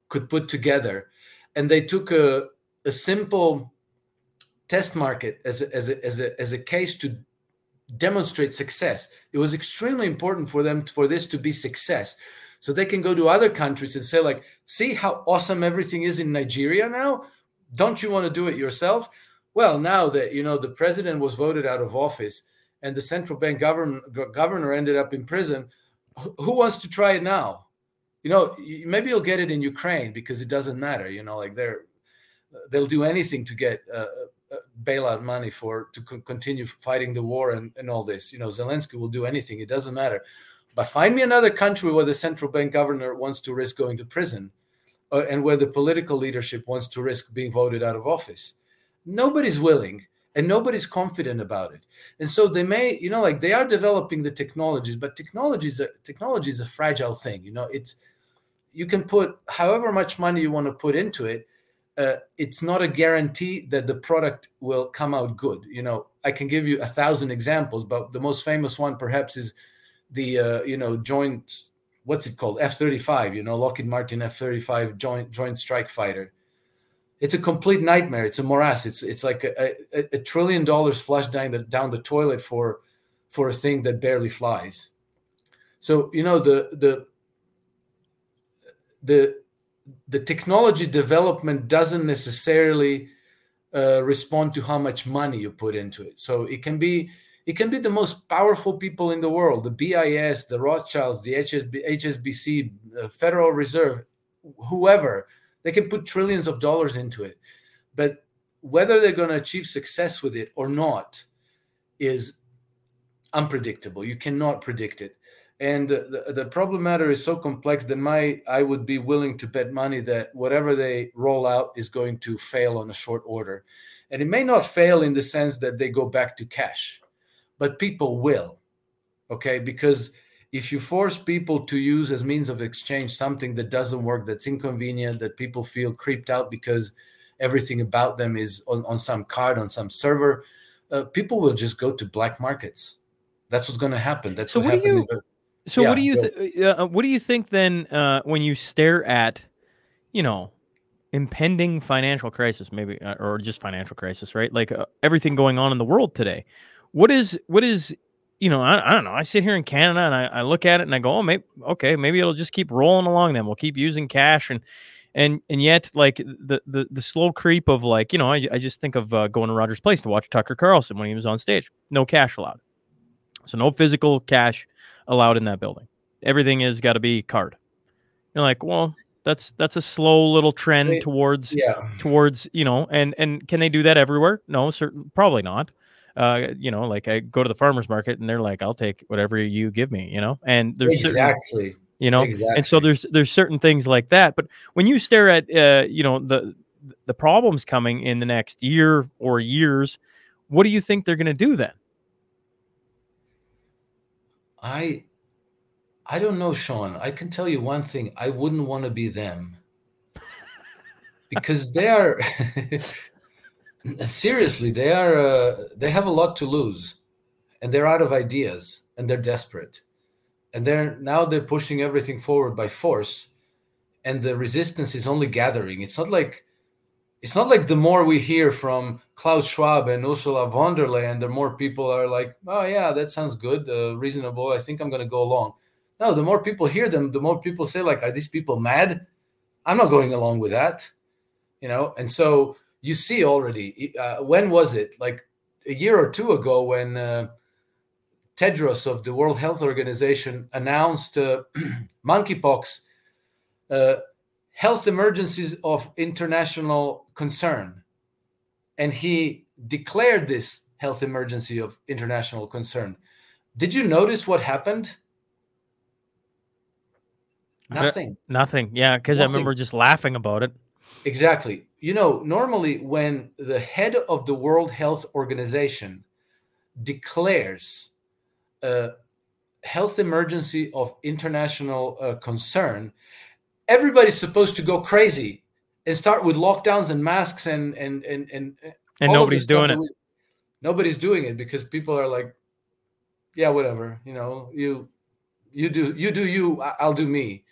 could put together. And they took a, a simple test market as a, as, a, as, a, as a case to demonstrate success. It was extremely important for them for this to be success. So they can go to other countries and say, like, see how awesome everything is in Nigeria now? Don't you want to do it yourself? Well, now that you know the president was voted out of office, and the central bank governor governor ended up in prison. Who wants to try it now? You know, maybe you'll get it in Ukraine because it doesn't matter. You know, like they're they'll do anything to get uh, bailout money for to co- continue fighting the war and, and all this. You know, Zelensky will do anything. It doesn't matter. But find me another country where the central bank governor wants to risk going to prison, uh, and where the political leadership wants to risk being voted out of office. Nobody's willing, and nobody's confident about it. And so they may, you know, like they are developing the technologies, but technology is a technology is a fragile thing. You know, it's you can put however much money you want to put into it uh, it's not a guarantee that the product will come out good. You know, I can give you a thousand examples, but the most famous one perhaps is the uh, you know joint what's it called F thirty five. You know, Lockheed Martin F thirty five joint joint strike fighter. It's a complete nightmare. It's a morass. It's it's like a, a, a trillion dollars flushed down the down the toilet for for a thing that barely flies. So you know the the the the technology development doesn't necessarily uh, respond to how much money you put into it. So it can be it can be the most powerful people in the world, the BIS, the Rothschilds, the HSB, HSBC, the Federal Reserve, whoever. They can put trillions of dollars into it, but whether they're going to achieve success with it or not is unpredictable. You cannot predict it and the, the problem matter is so complex that my i would be willing to bet money that whatever they roll out is going to fail on a short order. And it may not fail in the sense that they go back to cash but people will okay? Because if you force people to use as means of exchange something that doesn't work that's inconvenient that people feel creeped out because everything about them is on, on some card on some server uh, people will just go to black markets. That's what's going to happen. That's so what, what do you the- So Yeah, what do you th- uh, what do you think then uh, when you stare at, you know, impending financial crisis, maybe uh, or just financial crisis, right? Like uh, everything going on in the world today. What is what is you know I, I don't know. I sit here in Canada and I, I look at it and I go, oh, maybe okay, maybe it'll just keep rolling along. Then we'll keep using cash and and and yet like the the the slow creep of like you know I, I just think of uh, going to Rogers Place to watch Tucker Carlson when he was on stage. No cash allowed, so no physical cash allowed in that building. Everything is got to be card. You're like, well, that's that's a slow little trend towards yeah towards you know, and and can they do that everywhere? No, certain probably not. Uh, you know, like I go to the farmers market and they're like, I'll take whatever you give me, you know, and there's certain, exactly you know, and so there's there's certain things like that. But when you stare at uh, you know, the the problems coming in the next year or years, what do you think they're going to do then? I I don't know, Shaun. I can tell you one thing. I wouldn't want to be them. Because they are seriously, they are uh, they have a lot to lose and they're out of ideas and they're desperate. And they're now they're pushing everything forward by force and the resistance is only gathering. It's not like it's not like the more we hear from Klaus Schwab and Ursula von der Leyen, the more people are like, "Oh yeah, that sounds good, uh, reasonable. I think I'm going to go along." No, the more people hear them, the more people say, "Like, are these people mad? I'm not going along with that." You know, and so you see already. Uh, when was it? Like a year or two ago, when uh, Tedros of the World Health Organization announced uh, monkeypox. Health emergencies of international concern. And he declared this health emergency of international concern. Did you notice what happened? Nothing. Nothing. Yeah, because I remember just laughing about it. Exactly. You know, normally when the head of the World Health Organization declares a health emergency of international uh, concern, everybody's supposed to go crazy and start with lockdowns and masks and and and and, And nobody's stuff doing it. nobody's doing it because people are like, yeah, whatever. You know, you you do you do you, I'll do me,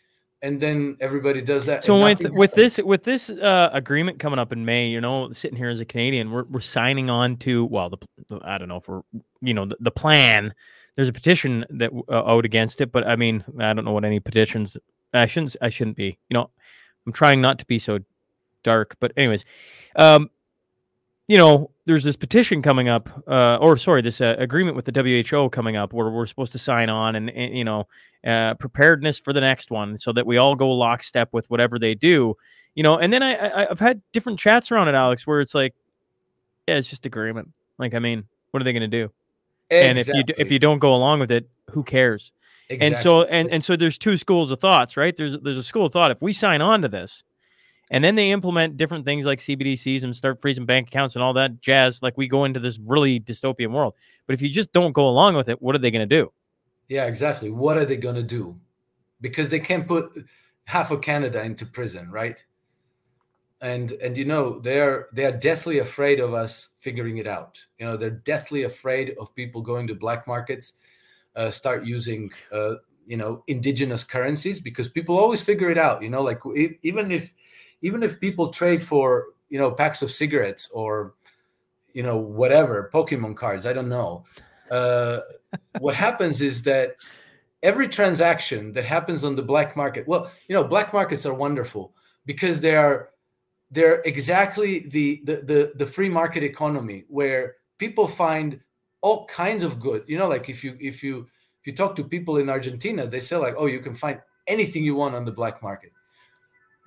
and then everybody does that. So with with happens. this with this uh, agreement coming up in May, you know, sitting here as a Canadian, we're we're signing on to well, the, the I don't know if we're you know the, the plan. There's a petition that uh, out against it, but I mean, I don't know what any petitions. I shouldn't I shouldn't be. You know, I'm trying not to be so dark, but anyways, um, you know, there's this petition coming up, uh, or sorry, this uh, agreement with the WHO coming up, where we're supposed to sign on, and, and you know, uh, preparedness for the next one, so that we all go lockstep with whatever they do, you know. And then I, I I've had different chats around it, Alex, where it's like, Yeah, it's just agreement. Like, I mean, what are they going to do? And if you if you don't go along with it, who cares? And so and and so there's two schools of thoughts, right? There's there's a school of thought if we sign on to this, and then they implement different things like CBDCs and start freezing bank accounts and all that jazz, like we go into this really dystopian world. But if you just don't go along with it, what are they going to do? Yeah, exactly. What are they going to do? Because they can't put half of Canada into prison, right? And and you know they're they are deathly afraid of us figuring it out. You know they're deathly afraid of people going to black markets, uh, start using uh, you know indigenous currencies because people always figure it out. You know, like even if even if people trade for you know packs of cigarettes or you know whatever Pokemon cards, I don't know. Uh, what happens is that every transaction that happens on the black market well you know black markets are wonderful because they are they're exactly the the the, the free market economy where people find all kinds of good. You know like if you if you if you talk to people in argentina they say like oh you can find anything you want on the black market.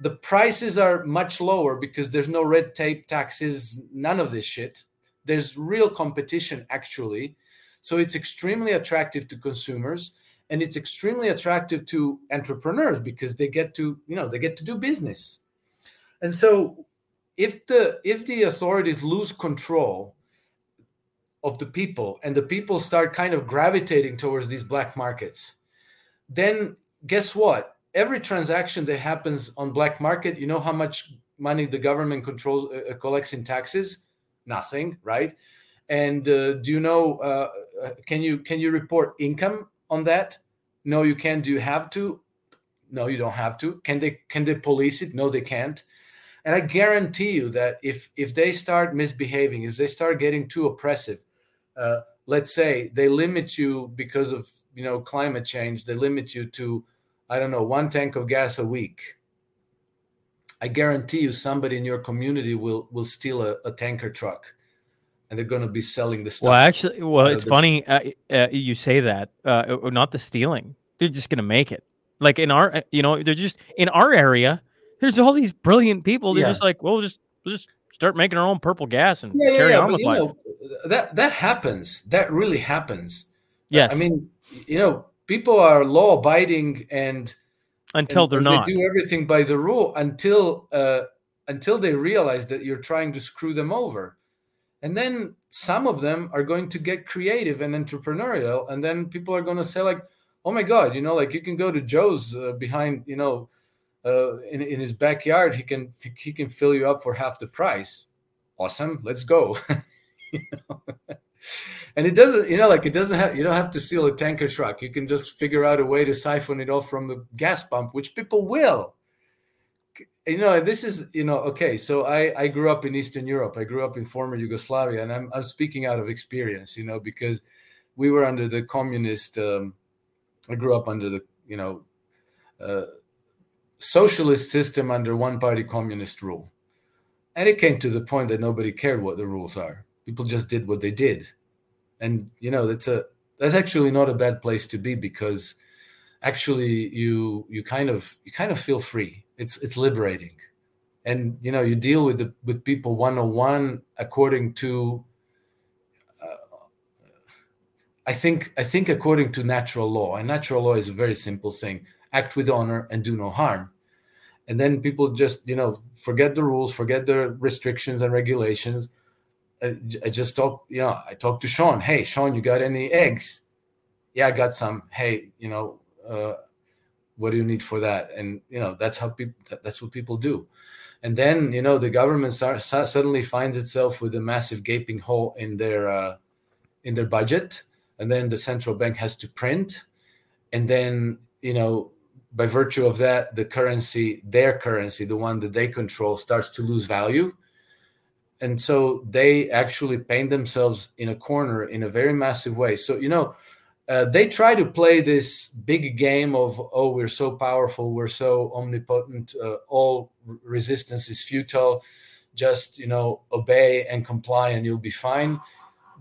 The prices are much lower because there's no red tape taxes none of this shit. There's real competition actually. So it's extremely attractive to consumers and it's extremely attractive to entrepreneurs because they get to you know they get to do business. And so if the if the authorities lose control of the people and the people start kind of gravitating towards these black markets. Then guess what? Every transaction that happens on black market you know how much money the government controls uh, collects in taxes? Nothing right? And uh, do you know uh, uh, can you can you report income on that? No you can't. Do you have to? No you don't have to. Can they can they police it? No they can't. And i guarantee you that if if they start misbehaving if they start getting too oppressive uh, let's say they limit you because of you know climate change they limit you to i don't know one tank of gas a week i guarantee you somebody in your community will will steal a, a tanker truck and they're going to be selling the stuff Well, actually, well, it's funny uh, uh, you say that. Uh, uh, not the stealing; they're just going to make it. Like in our, uh, you know, they're just in our area. There's all these brilliant people. They're Yeah. just like, well, just just start making our own purple gas and yeah, yeah, carry yeah, on but with life. know, that that happens. That really happens. yes, I mean, you know, people are law abiding and until and- they're and not. They do everything by the rule until uh, until they realize that you're trying to screw them over, and then some of them are going to get creative and entrepreneurial, and then people are going to say like, "Oh my God, you know, like you can go to Joe's uh, behind, you know." Uh, in, in his backyard, he can he can fill you up for half the price. Awesome, let's go. And it doesn't, you know, like it doesn't have. You don't have to steal a tanker truck. You can just figure out a way to siphon it off from the gas pump, which people will. You know, this is you know okay. So I I grew up in Eastern Europe. I grew up in former Yugoslavia, and I'm I'm speaking out of experience. You know, because we were under the communist. Um, I grew up under the you know. Uh, socialist system under one party communist rule. And it came to the point that nobody cared what the rules are. People just did what they did. And you know, that's a that's actually not a bad place to be because actually you you kind of you kind of feel free. It's it's liberating. And you know, you deal with the with people one on one according to uh, I think I think according to natural law. And natural law is a very simple thing. Act with honor and do no harm and then people just you know forget the rules forget the restrictions and regulations. I, I just talk you know i talked to shaun. Hey shaun you got any eggs? Yeah i got some. Hey you know uh, what do you need for that? And you know that's how people that's what people do. And then you know the government start, su- suddenly finds itself with a massive gaping hole in their uh, in their budget. And then the central bank has to print. And then you know by virtue of that, the currency, their currency, the one that they control, starts to lose value. And so they actually paint themselves in a corner in a very massive way. So, you know, uh, they try to play this big game of, oh, we're so powerful, we're so omnipotent, uh, all resistance is futile. Just, you know, obey and comply and you'll be fine.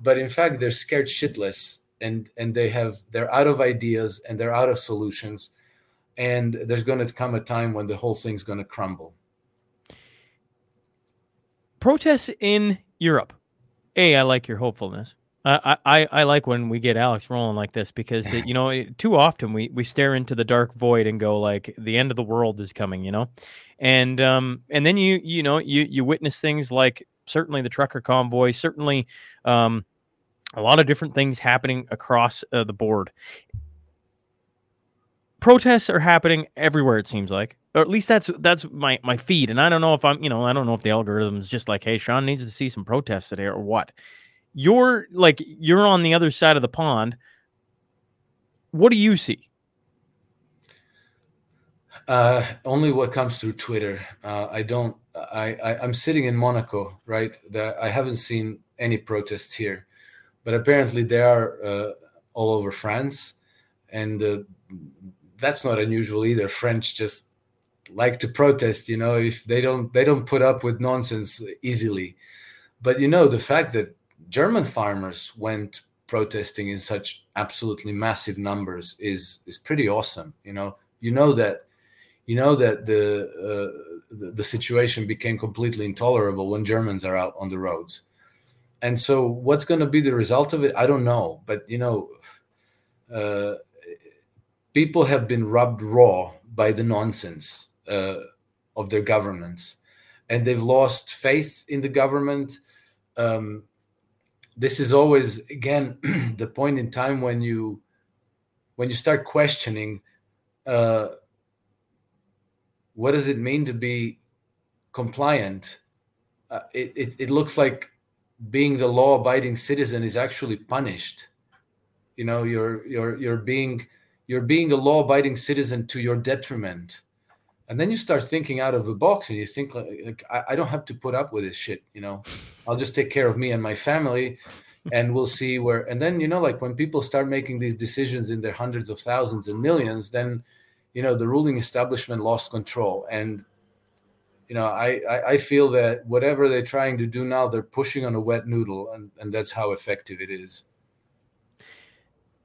But in fact, they're scared shitless and, and they have, they're out of ideas and they're out of solutions and there's going to come a time when the whole thing's going to crumble. Protests in Europe A, I like your hopefulness. I, I, I like when we get Alex rolling like this because it, you know too often we, we stare into the dark void and go like the end of the world is coming, you know, and um and then you you know you you witness things like certainly the trucker convoy, certainly um a lot of different things happening across uh, the board. Protests are happening everywhere. It seems like, or at least that's that's my my feed. And I don't know if I'm you know I don't know if the algorithm is just like, hey, Shaun needs to see some protests today or what you're like you're on the other side of the pond. What do you see? Uh, only what comes through Twitter. Uh, I don't. I, I am sitting in Monaco, right? I haven't seen any protests here, but apparently they are uh, all over France, and uh, that's not unusual either. French just like to protest. You know, if they don't they don't put up with nonsense easily. But you know the fact that German farmers went protesting in such absolutely massive numbers is is pretty awesome. You know, you know that you know that the uh, the, the situation became completely intolerable when Germans are out on the roads. And so, what's going to be the result of it? I don't know. But you know, uh, people have been rubbed raw by the nonsense uh, of their governments, and they've lost faith in the government. Um, this is always again the point in time when you when you start questioning uh, what does it mean to be compliant uh, it, it, it looks like being the law abiding citizen is actually punished you know you're you're you're being you're being a law abiding citizen to your detriment. And then you start thinking out of the box and you think like, like I, I, don't have to put up with this shit you know? I'll just take care of me and my family and we'll see where and then you know like when people start making these decisions in their hundreds of thousands and millions then you know the ruling establishment lost control. And you know I, I i feel that whatever they're trying to do now they're pushing on a wet noodle and and that's how effective it is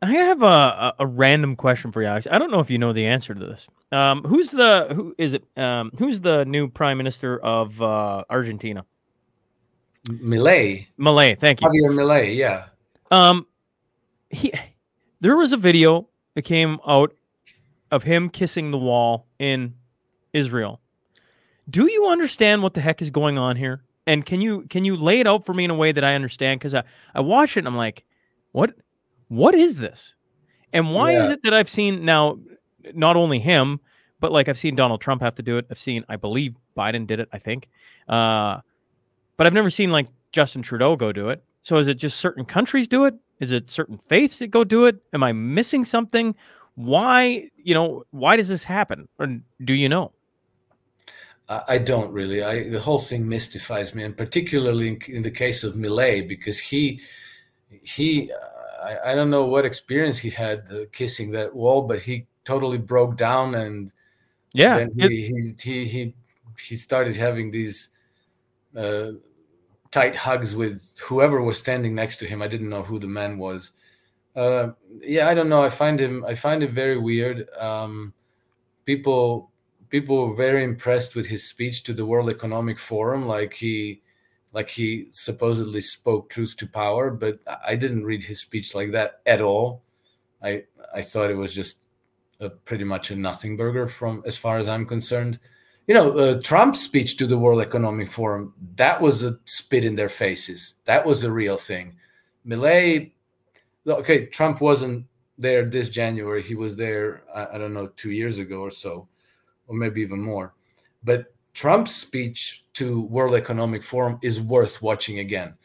I have a, a, random question for you, Alex. I don't know if you know the answer to this. Um, who's the who is it? Um, who's the new prime minister of uh, Argentina? Milei. Milei, thank you. Javier Milei, yeah. Um, he there was a video that came out of him kissing the wall in Israel. Do you understand what the heck is going on here? And can you can you lay it out for me in a way that I understand? Because I I watch it and I'm like, what what is this? And why yeah. is it that I've seen now not only him, but like I've seen Donald Trump have to do it. I've seen, I believe Biden did it, I think. Uh, but I've never seen like Justin Trudeau go do it. So is it just certain countries do it? Is it certain faiths that go do it? Am I missing something? Why, you know, why does this happen? Or do you know? I don't really. I the whole thing mystifies me, and particularly in, in the case of Milei, because he he I, I don't know what experience he had uh, kissing that wall, but he totally broke down and yeah, then he, it, he, he he he started having these uh, tight hugs with whoever was standing next to him. I didn't know who the man was. Uh, yeah, I don't know. I find him I find it very weird. Um, people people were very impressed with his speech to the World Economic Forum. Like he like he supposedly spoke truth to power, but I didn't read his speech like that at all. I I thought it was just a, pretty much a nothing burger from as far as I'm concerned. You know, uh, Trump's speech to the World Economic Forum that was a spit in their faces. That was a real thing. Milei, okay, Trump wasn't there this January. He was there, I, I don't know, two years ago or so, or maybe even more. But Trump's speech to World Economic Forum is worth watching again.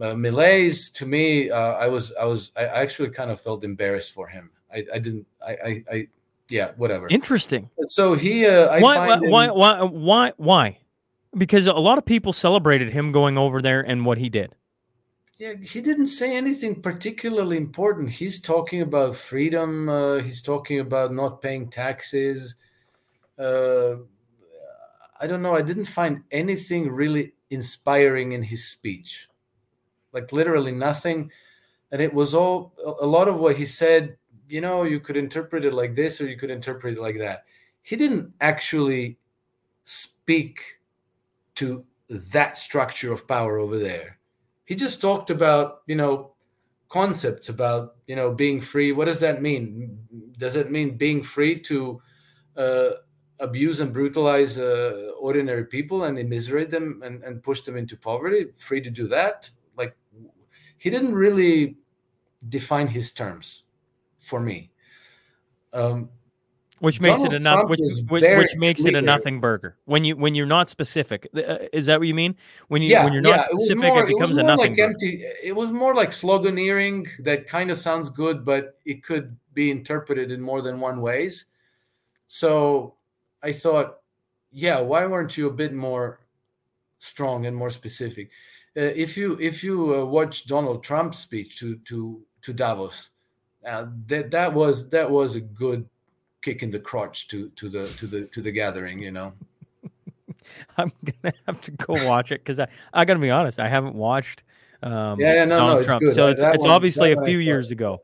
Uh, Milei's to me, uh, I was I was I actually kind of felt embarrassed for him. I, I didn't I, I, I yeah whatever. Interesting. So he uh, I why why, him, why why why why because a lot of people celebrated him going over there and what he did. Yeah, he didn't say anything particularly important. He's talking about freedom. Uh, he's talking about not paying taxes. Uh, I don't know. I didn't find anything really inspiring in his speech, like literally nothing. And it was all a lot of what he said. You know, you could interpret it like this, or you could interpret it like that. He didn't actually speak to that structure of power over there. he just talked about you know concepts about you know being free. What does that mean? Does it mean being free to uh, abuse and brutalize uh, ordinary people and immiserate them and, and push them into poverty? Free to do that? Like he didn't really define his terms for me. Um, which makes Donald it a no- which, which, which makes it a nothing burger when you when you're not specific. Uh, Is that what you mean? When you yeah, when you're not yeah, it specific, more, it becomes was a nothing like burger. empty. It was more like sloganeering that kind of sounds good, but it could be interpreted in more than one ways. So I thought, yeah, why weren't you a bit more strong and more specific? Uh, if you if you uh, watch Donald Trump's speech to to to Davos, uh, that that was that was a good kick in the crotch to to the to the to the gathering. You know. I'm gonna have to go watch it because I I gotta be honest, I haven't watched. Um, Yeah, yeah, no, no, Donald it's Trump, good. so That- it's that it's one- obviously a few years ago.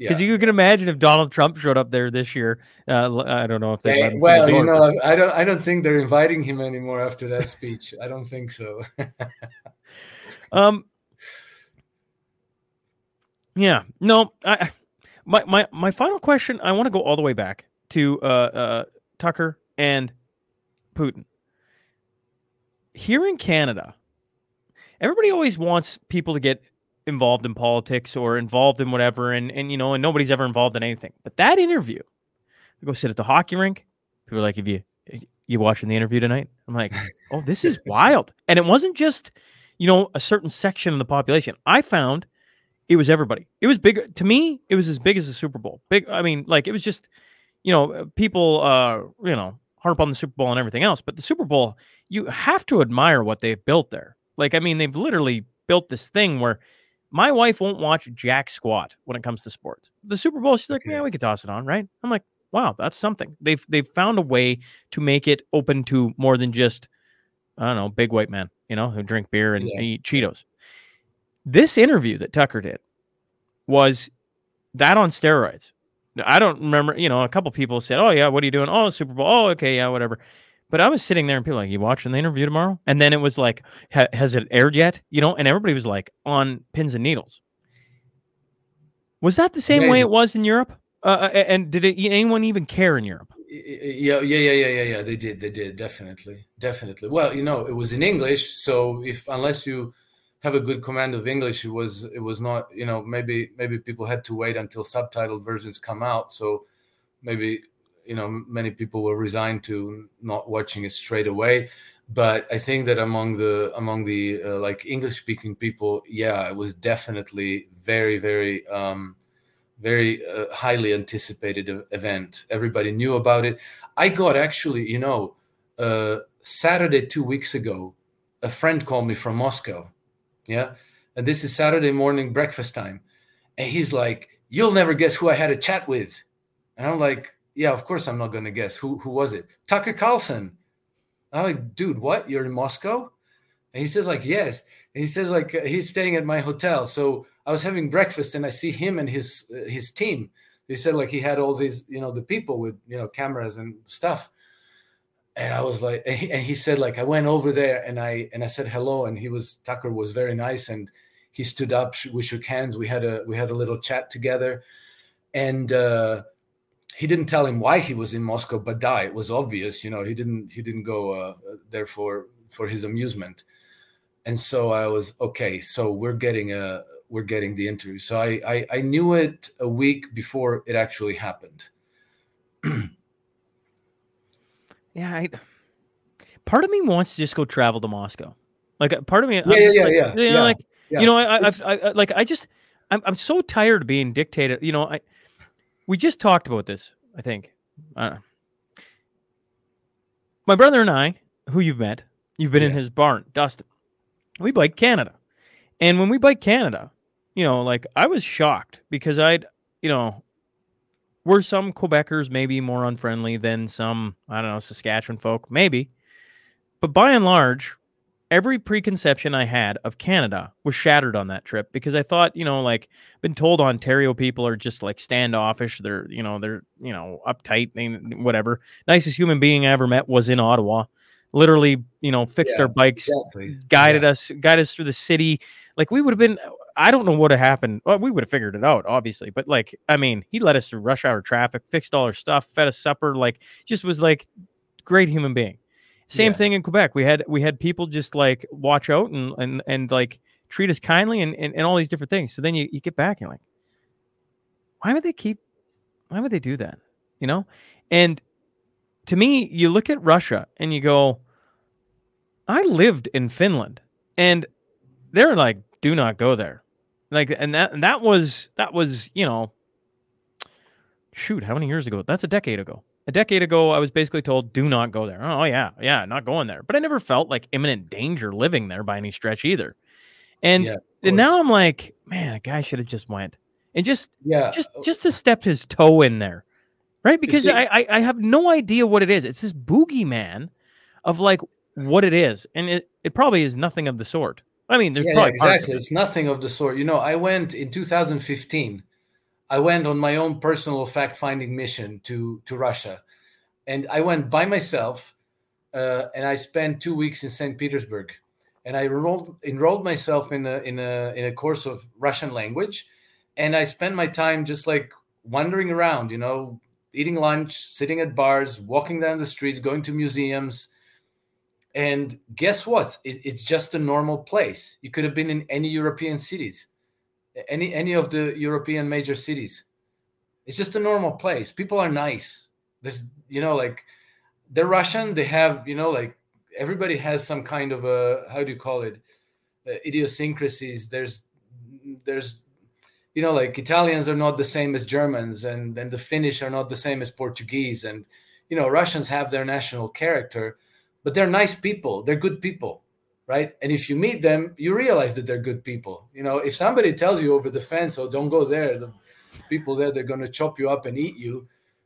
Yeah. Because you can imagine if Donald Trump showed up there this year. Uh, I don't know if they him well, you door, know, I don't, I don't think they're inviting him anymore after that speech. I don't think so. um, yeah, no, I, my my my final question. I want to go all the way back to uh, uh, Tucker and Putin. Here in Canada, everybody always wants people to get involved in politics or involved in whatever, and and you know, and nobody's ever involved in anything. But that interview, I go sit at the hockey rink. People are like, "Have you you watching the interview tonight?" I'm like, "Oh, this is wild!" And it wasn't just you know a certain section of the population. I found it was everybody. It was big to me. It was as big as the Super Bowl. Big. I mean, like it was just you know people uh you know harp on the Super Bowl and everything else, but the Super Bowl you have to admire what they've built there. Like I mean, they've literally built this thing where my wife won't watch jack squat when it comes to sports. The Super Bowl, she's like, Okay. yeah, we could toss it on, right? I'm like, wow, that's something. They've they've found a way to make it open to more than just I don't know, big white men, you know, who drink beer and, Yeah. eat Cheetos. This interview that Tucker did was that on steroids. I don't remember, you know, a couple people said, "Oh yeah, what are you doing?" "Oh, Super Bowl." "Oh, okay, yeah, whatever." But I was sitting there and people were like, "You watching the interview tomorrow?" And then it was like, ha- "Has it aired yet?" You know, and everybody was like on pins and needles. Was that the same way it was in Europe? Uh, and did it, anyone even care in Europe? yeah, yeah, yeah, yeah, yeah, yeah. They did, they did, definitely, definitely. Well, you know, it was in English, so if unless you have a good command of English, it was, it was not. You know, maybe, maybe people had to wait until subtitled versions come out. So maybe, you know, many people were resigned to not watching it straight away. But I think that among the among the uh, like English speaking people, yeah, it was definitely very, very. um very uh, highly anticipated event. Everybody knew about it. I got actually, you know, uh, Saturday two weeks ago, a friend called me from Moscow. Yeah. And this is Saturday morning breakfast time. And he's like, You'll never guess who I had a chat with. And I'm like, Yeah, of course I'm not going to guess. Who, who was it? Tucker Carlson. I'm like, Dude, what? You're in Moscow? And he says, like, yes. And he says, like, uh, he's staying at my hotel. So I was having breakfast and I see him and his uh, his team. He said, like, he had all these, you know, the people with, you know, cameras and stuff. And I was like, and he, and he said, like, I went over there and I and I said hello, and he was Tucker was very nice, and he stood up, we shook hands, we had a we had a little chat together, and uh, he didn't tell him why he was in Moscow, but die. It was obvious, you know. He didn't he didn't go uh, there for for his amusement and so I was okay. So we're getting a we're getting the interview. So I I, I knew it a week before it actually happened. Yeah, I, part of me wants to just go travel to Moscow. Like uh, part of me, I'm Yeah, yeah, just yeah, like, yeah, you know, yeah, like yeah. you know, I, I, I, I like I just I'm I'm so tired of being dictated. You know, I, we just talked about this. I think, uh, my brother and I, who you've met, you've been in his barn, Dustin. We bike Canada, and when we bike Canada, you know, like I was shocked because I'd, you know, were some Quebecers maybe more unfriendly than some, I don't know, Saskatchewan folk, maybe. But by and large, every preconception I had of Canada was shattered on that trip because I thought, you know, like been told Ontario people are just like standoffish. They're, you know, they're, you know, uptight, they, whatever. Nicest human being I ever met was in Ottawa. literally, you know, fixed Yeah, our bikes, Exactly. guided us, guided us through the city. Like we would have been, I don't know what would have happened. Well, we would have figured it out, obviously. But like, I mean, he led us through rush hour traffic, fixed all our stuff, fed us supper, like just was like great human being. Same Yeah. thing in Quebec. We had we had people just like watch out and and and like treat us kindly and and, and all these different things. So then you, you get back and you're like, why would they keep why would they do that? You know? And to me, you look at Russia and you go, I lived in Finland and they're like, do not go there. Like and that and that was that was, you know, shoot, how many years ago? That's a decade ago. A decade ago, I was basically told, do not go there. Oh, yeah, yeah, not going there. But I never felt like imminent danger living there by any stretch either. And, Yeah, and now. I'm like, man, a guy should have just went and just Yeah. just oh. just to step his toe in there, right? Because see- I, I I have no idea what it is. It's this boogeyman of like what it is, and it it probably is nothing of the sort. I mean, there's yeah, yeah, probably of exactly. it. It's nothing of the sort. You know, I went in 2015. I went on my own personal fact-finding mission to to Russia, and I went by myself, uh, and I spent two weeks in St. Petersburg, and I enrolled enrolled myself in a in a in a course of Russian language, and I spent my time just like wandering around. You know, eating lunch, sitting at bars, walking down the streets, going to museums. And guess what? It, it's just a normal place. You could have been in any European cities, any any of the European major cities. It's just a normal place. People are nice. There's you know like they're Russian. They have you know like everybody has some kind of a how do you call it uh, idiosyncrasies. There's there's you know like Italians are not the same as Germans, and and the Finnish are not the same as Portuguese, and you know Russians have their national character but they're nice people they're good people right? And if you meet them you realize that they're good people. You know if somebody tells you over the fence oh don't go there the people there they're going to chop you up and eat you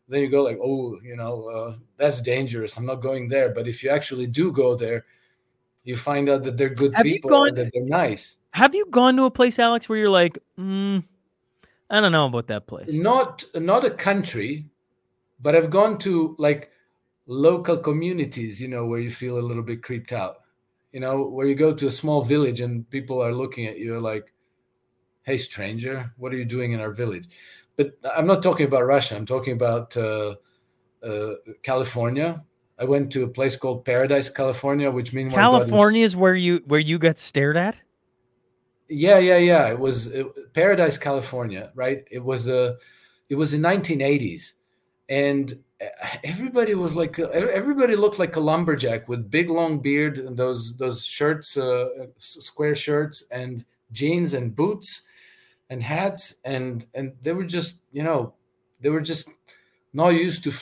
then you go like oh you know uh, that's dangerous. I'm not going there. But if you actually do go there you find out that they're good Have you people gone- and that they're nice. Have you gone to a place, Alex, where you're like, mm, I don't know about that place? not not a country but i've gone to like local communities you know where you feel a little bit creeped out you know where you go to a small village and people are looking at you like hey stranger what are you doing in our village? But i'm not talking about russia. I'm talking about uh, uh, california. I went to a place called paradise california which means California is where you where you got stared at. yeah yeah yeah. It was it, paradise california right? It was a it was in 1980s and uh, everybody was like uh, everybody looked like a lumberjack with big long beard and those those shirts uh, square shirts and jeans and boots and hats and and they were just you know they were just not used to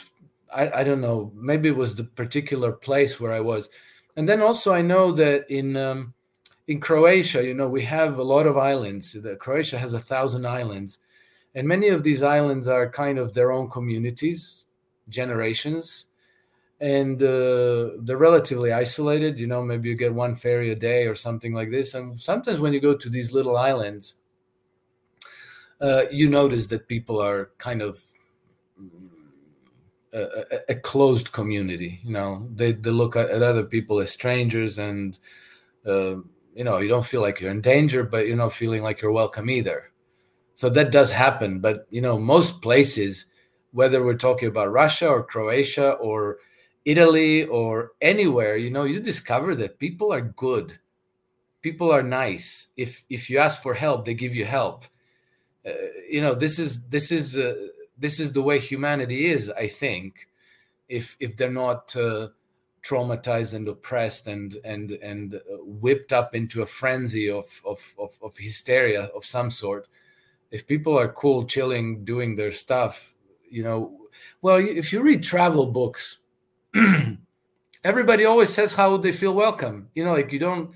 I, I don't know maybe it was the particular place where i was. And then also i know that in um, in croatia you know we have a lot of islands. The, croatia has a thousand islands and many of these islands are kind of their own communities generations. And uh, they're relatively isolated you know maybe you get one ferry a day or something like this. And sometimes when you go to these little islands uh, you notice that people are kind of mm, a, a, closed community you know. They, they look at, at other people as strangers and uh, you know you don't feel like you're in danger but you're not feeling like you're welcome either. So that does happen but you know most places whether we're talking about russia or croatia or italy or anywhere you know you discover that people are good. People are nice. If if you ask for help they give you help. Uh, you know this is this is uh, this is the way humanity is i think. If if they're not uh, traumatized and oppressed and and and uh, whipped up into a frenzy of, of of of hysteria of some sort if people are cool chilling doing their stuff you know well if you read travel books everybody always says how they feel welcome you know like you don't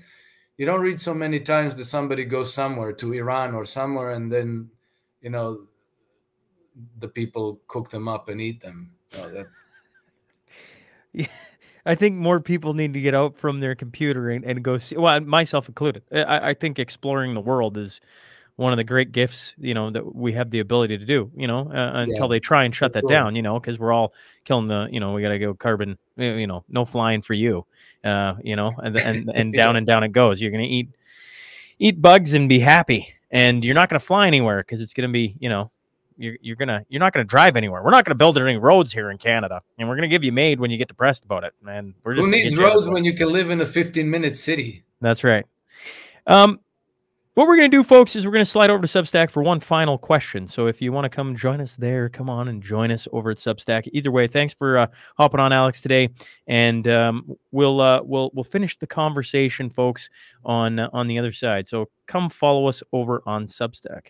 you don't read so many times that somebody goes somewhere to iran or somewhere and then you know the people cook them up and eat them You know, that, I think more people need to get out from their computer and, and go see. Well, myself included. I, I think exploring the world is one of the great gifts, you know, that we have the ability to do, you know, uh, until Yeah, they try and shut that sure. down, you know, because we're all killing the, you know, we got to go carbon, you know, no flying for you, uh, you know, and and and down and down it goes. You're gonna eat eat bugs and be happy, and you're not gonna fly anywhere because it's gonna be, you know, you're you're gonna you're not gonna drive anywhere. We're not gonna build any roads here in Canada, and we're gonna give you made when you get depressed about it, man. We're just Who needs get you out of roads when you can live in a 15 minute city? That's right. Um, what we're going to do, folks, is we're going to slide over to Substack for one final question. So if you want to come join us there, come on and join us over at Substack. Either way, thanks for uh, hopping on, Alex, today, and um, we'll uh, we'll we'll finish the conversation, folks, on uh, on the other side. So come follow us over on Substack.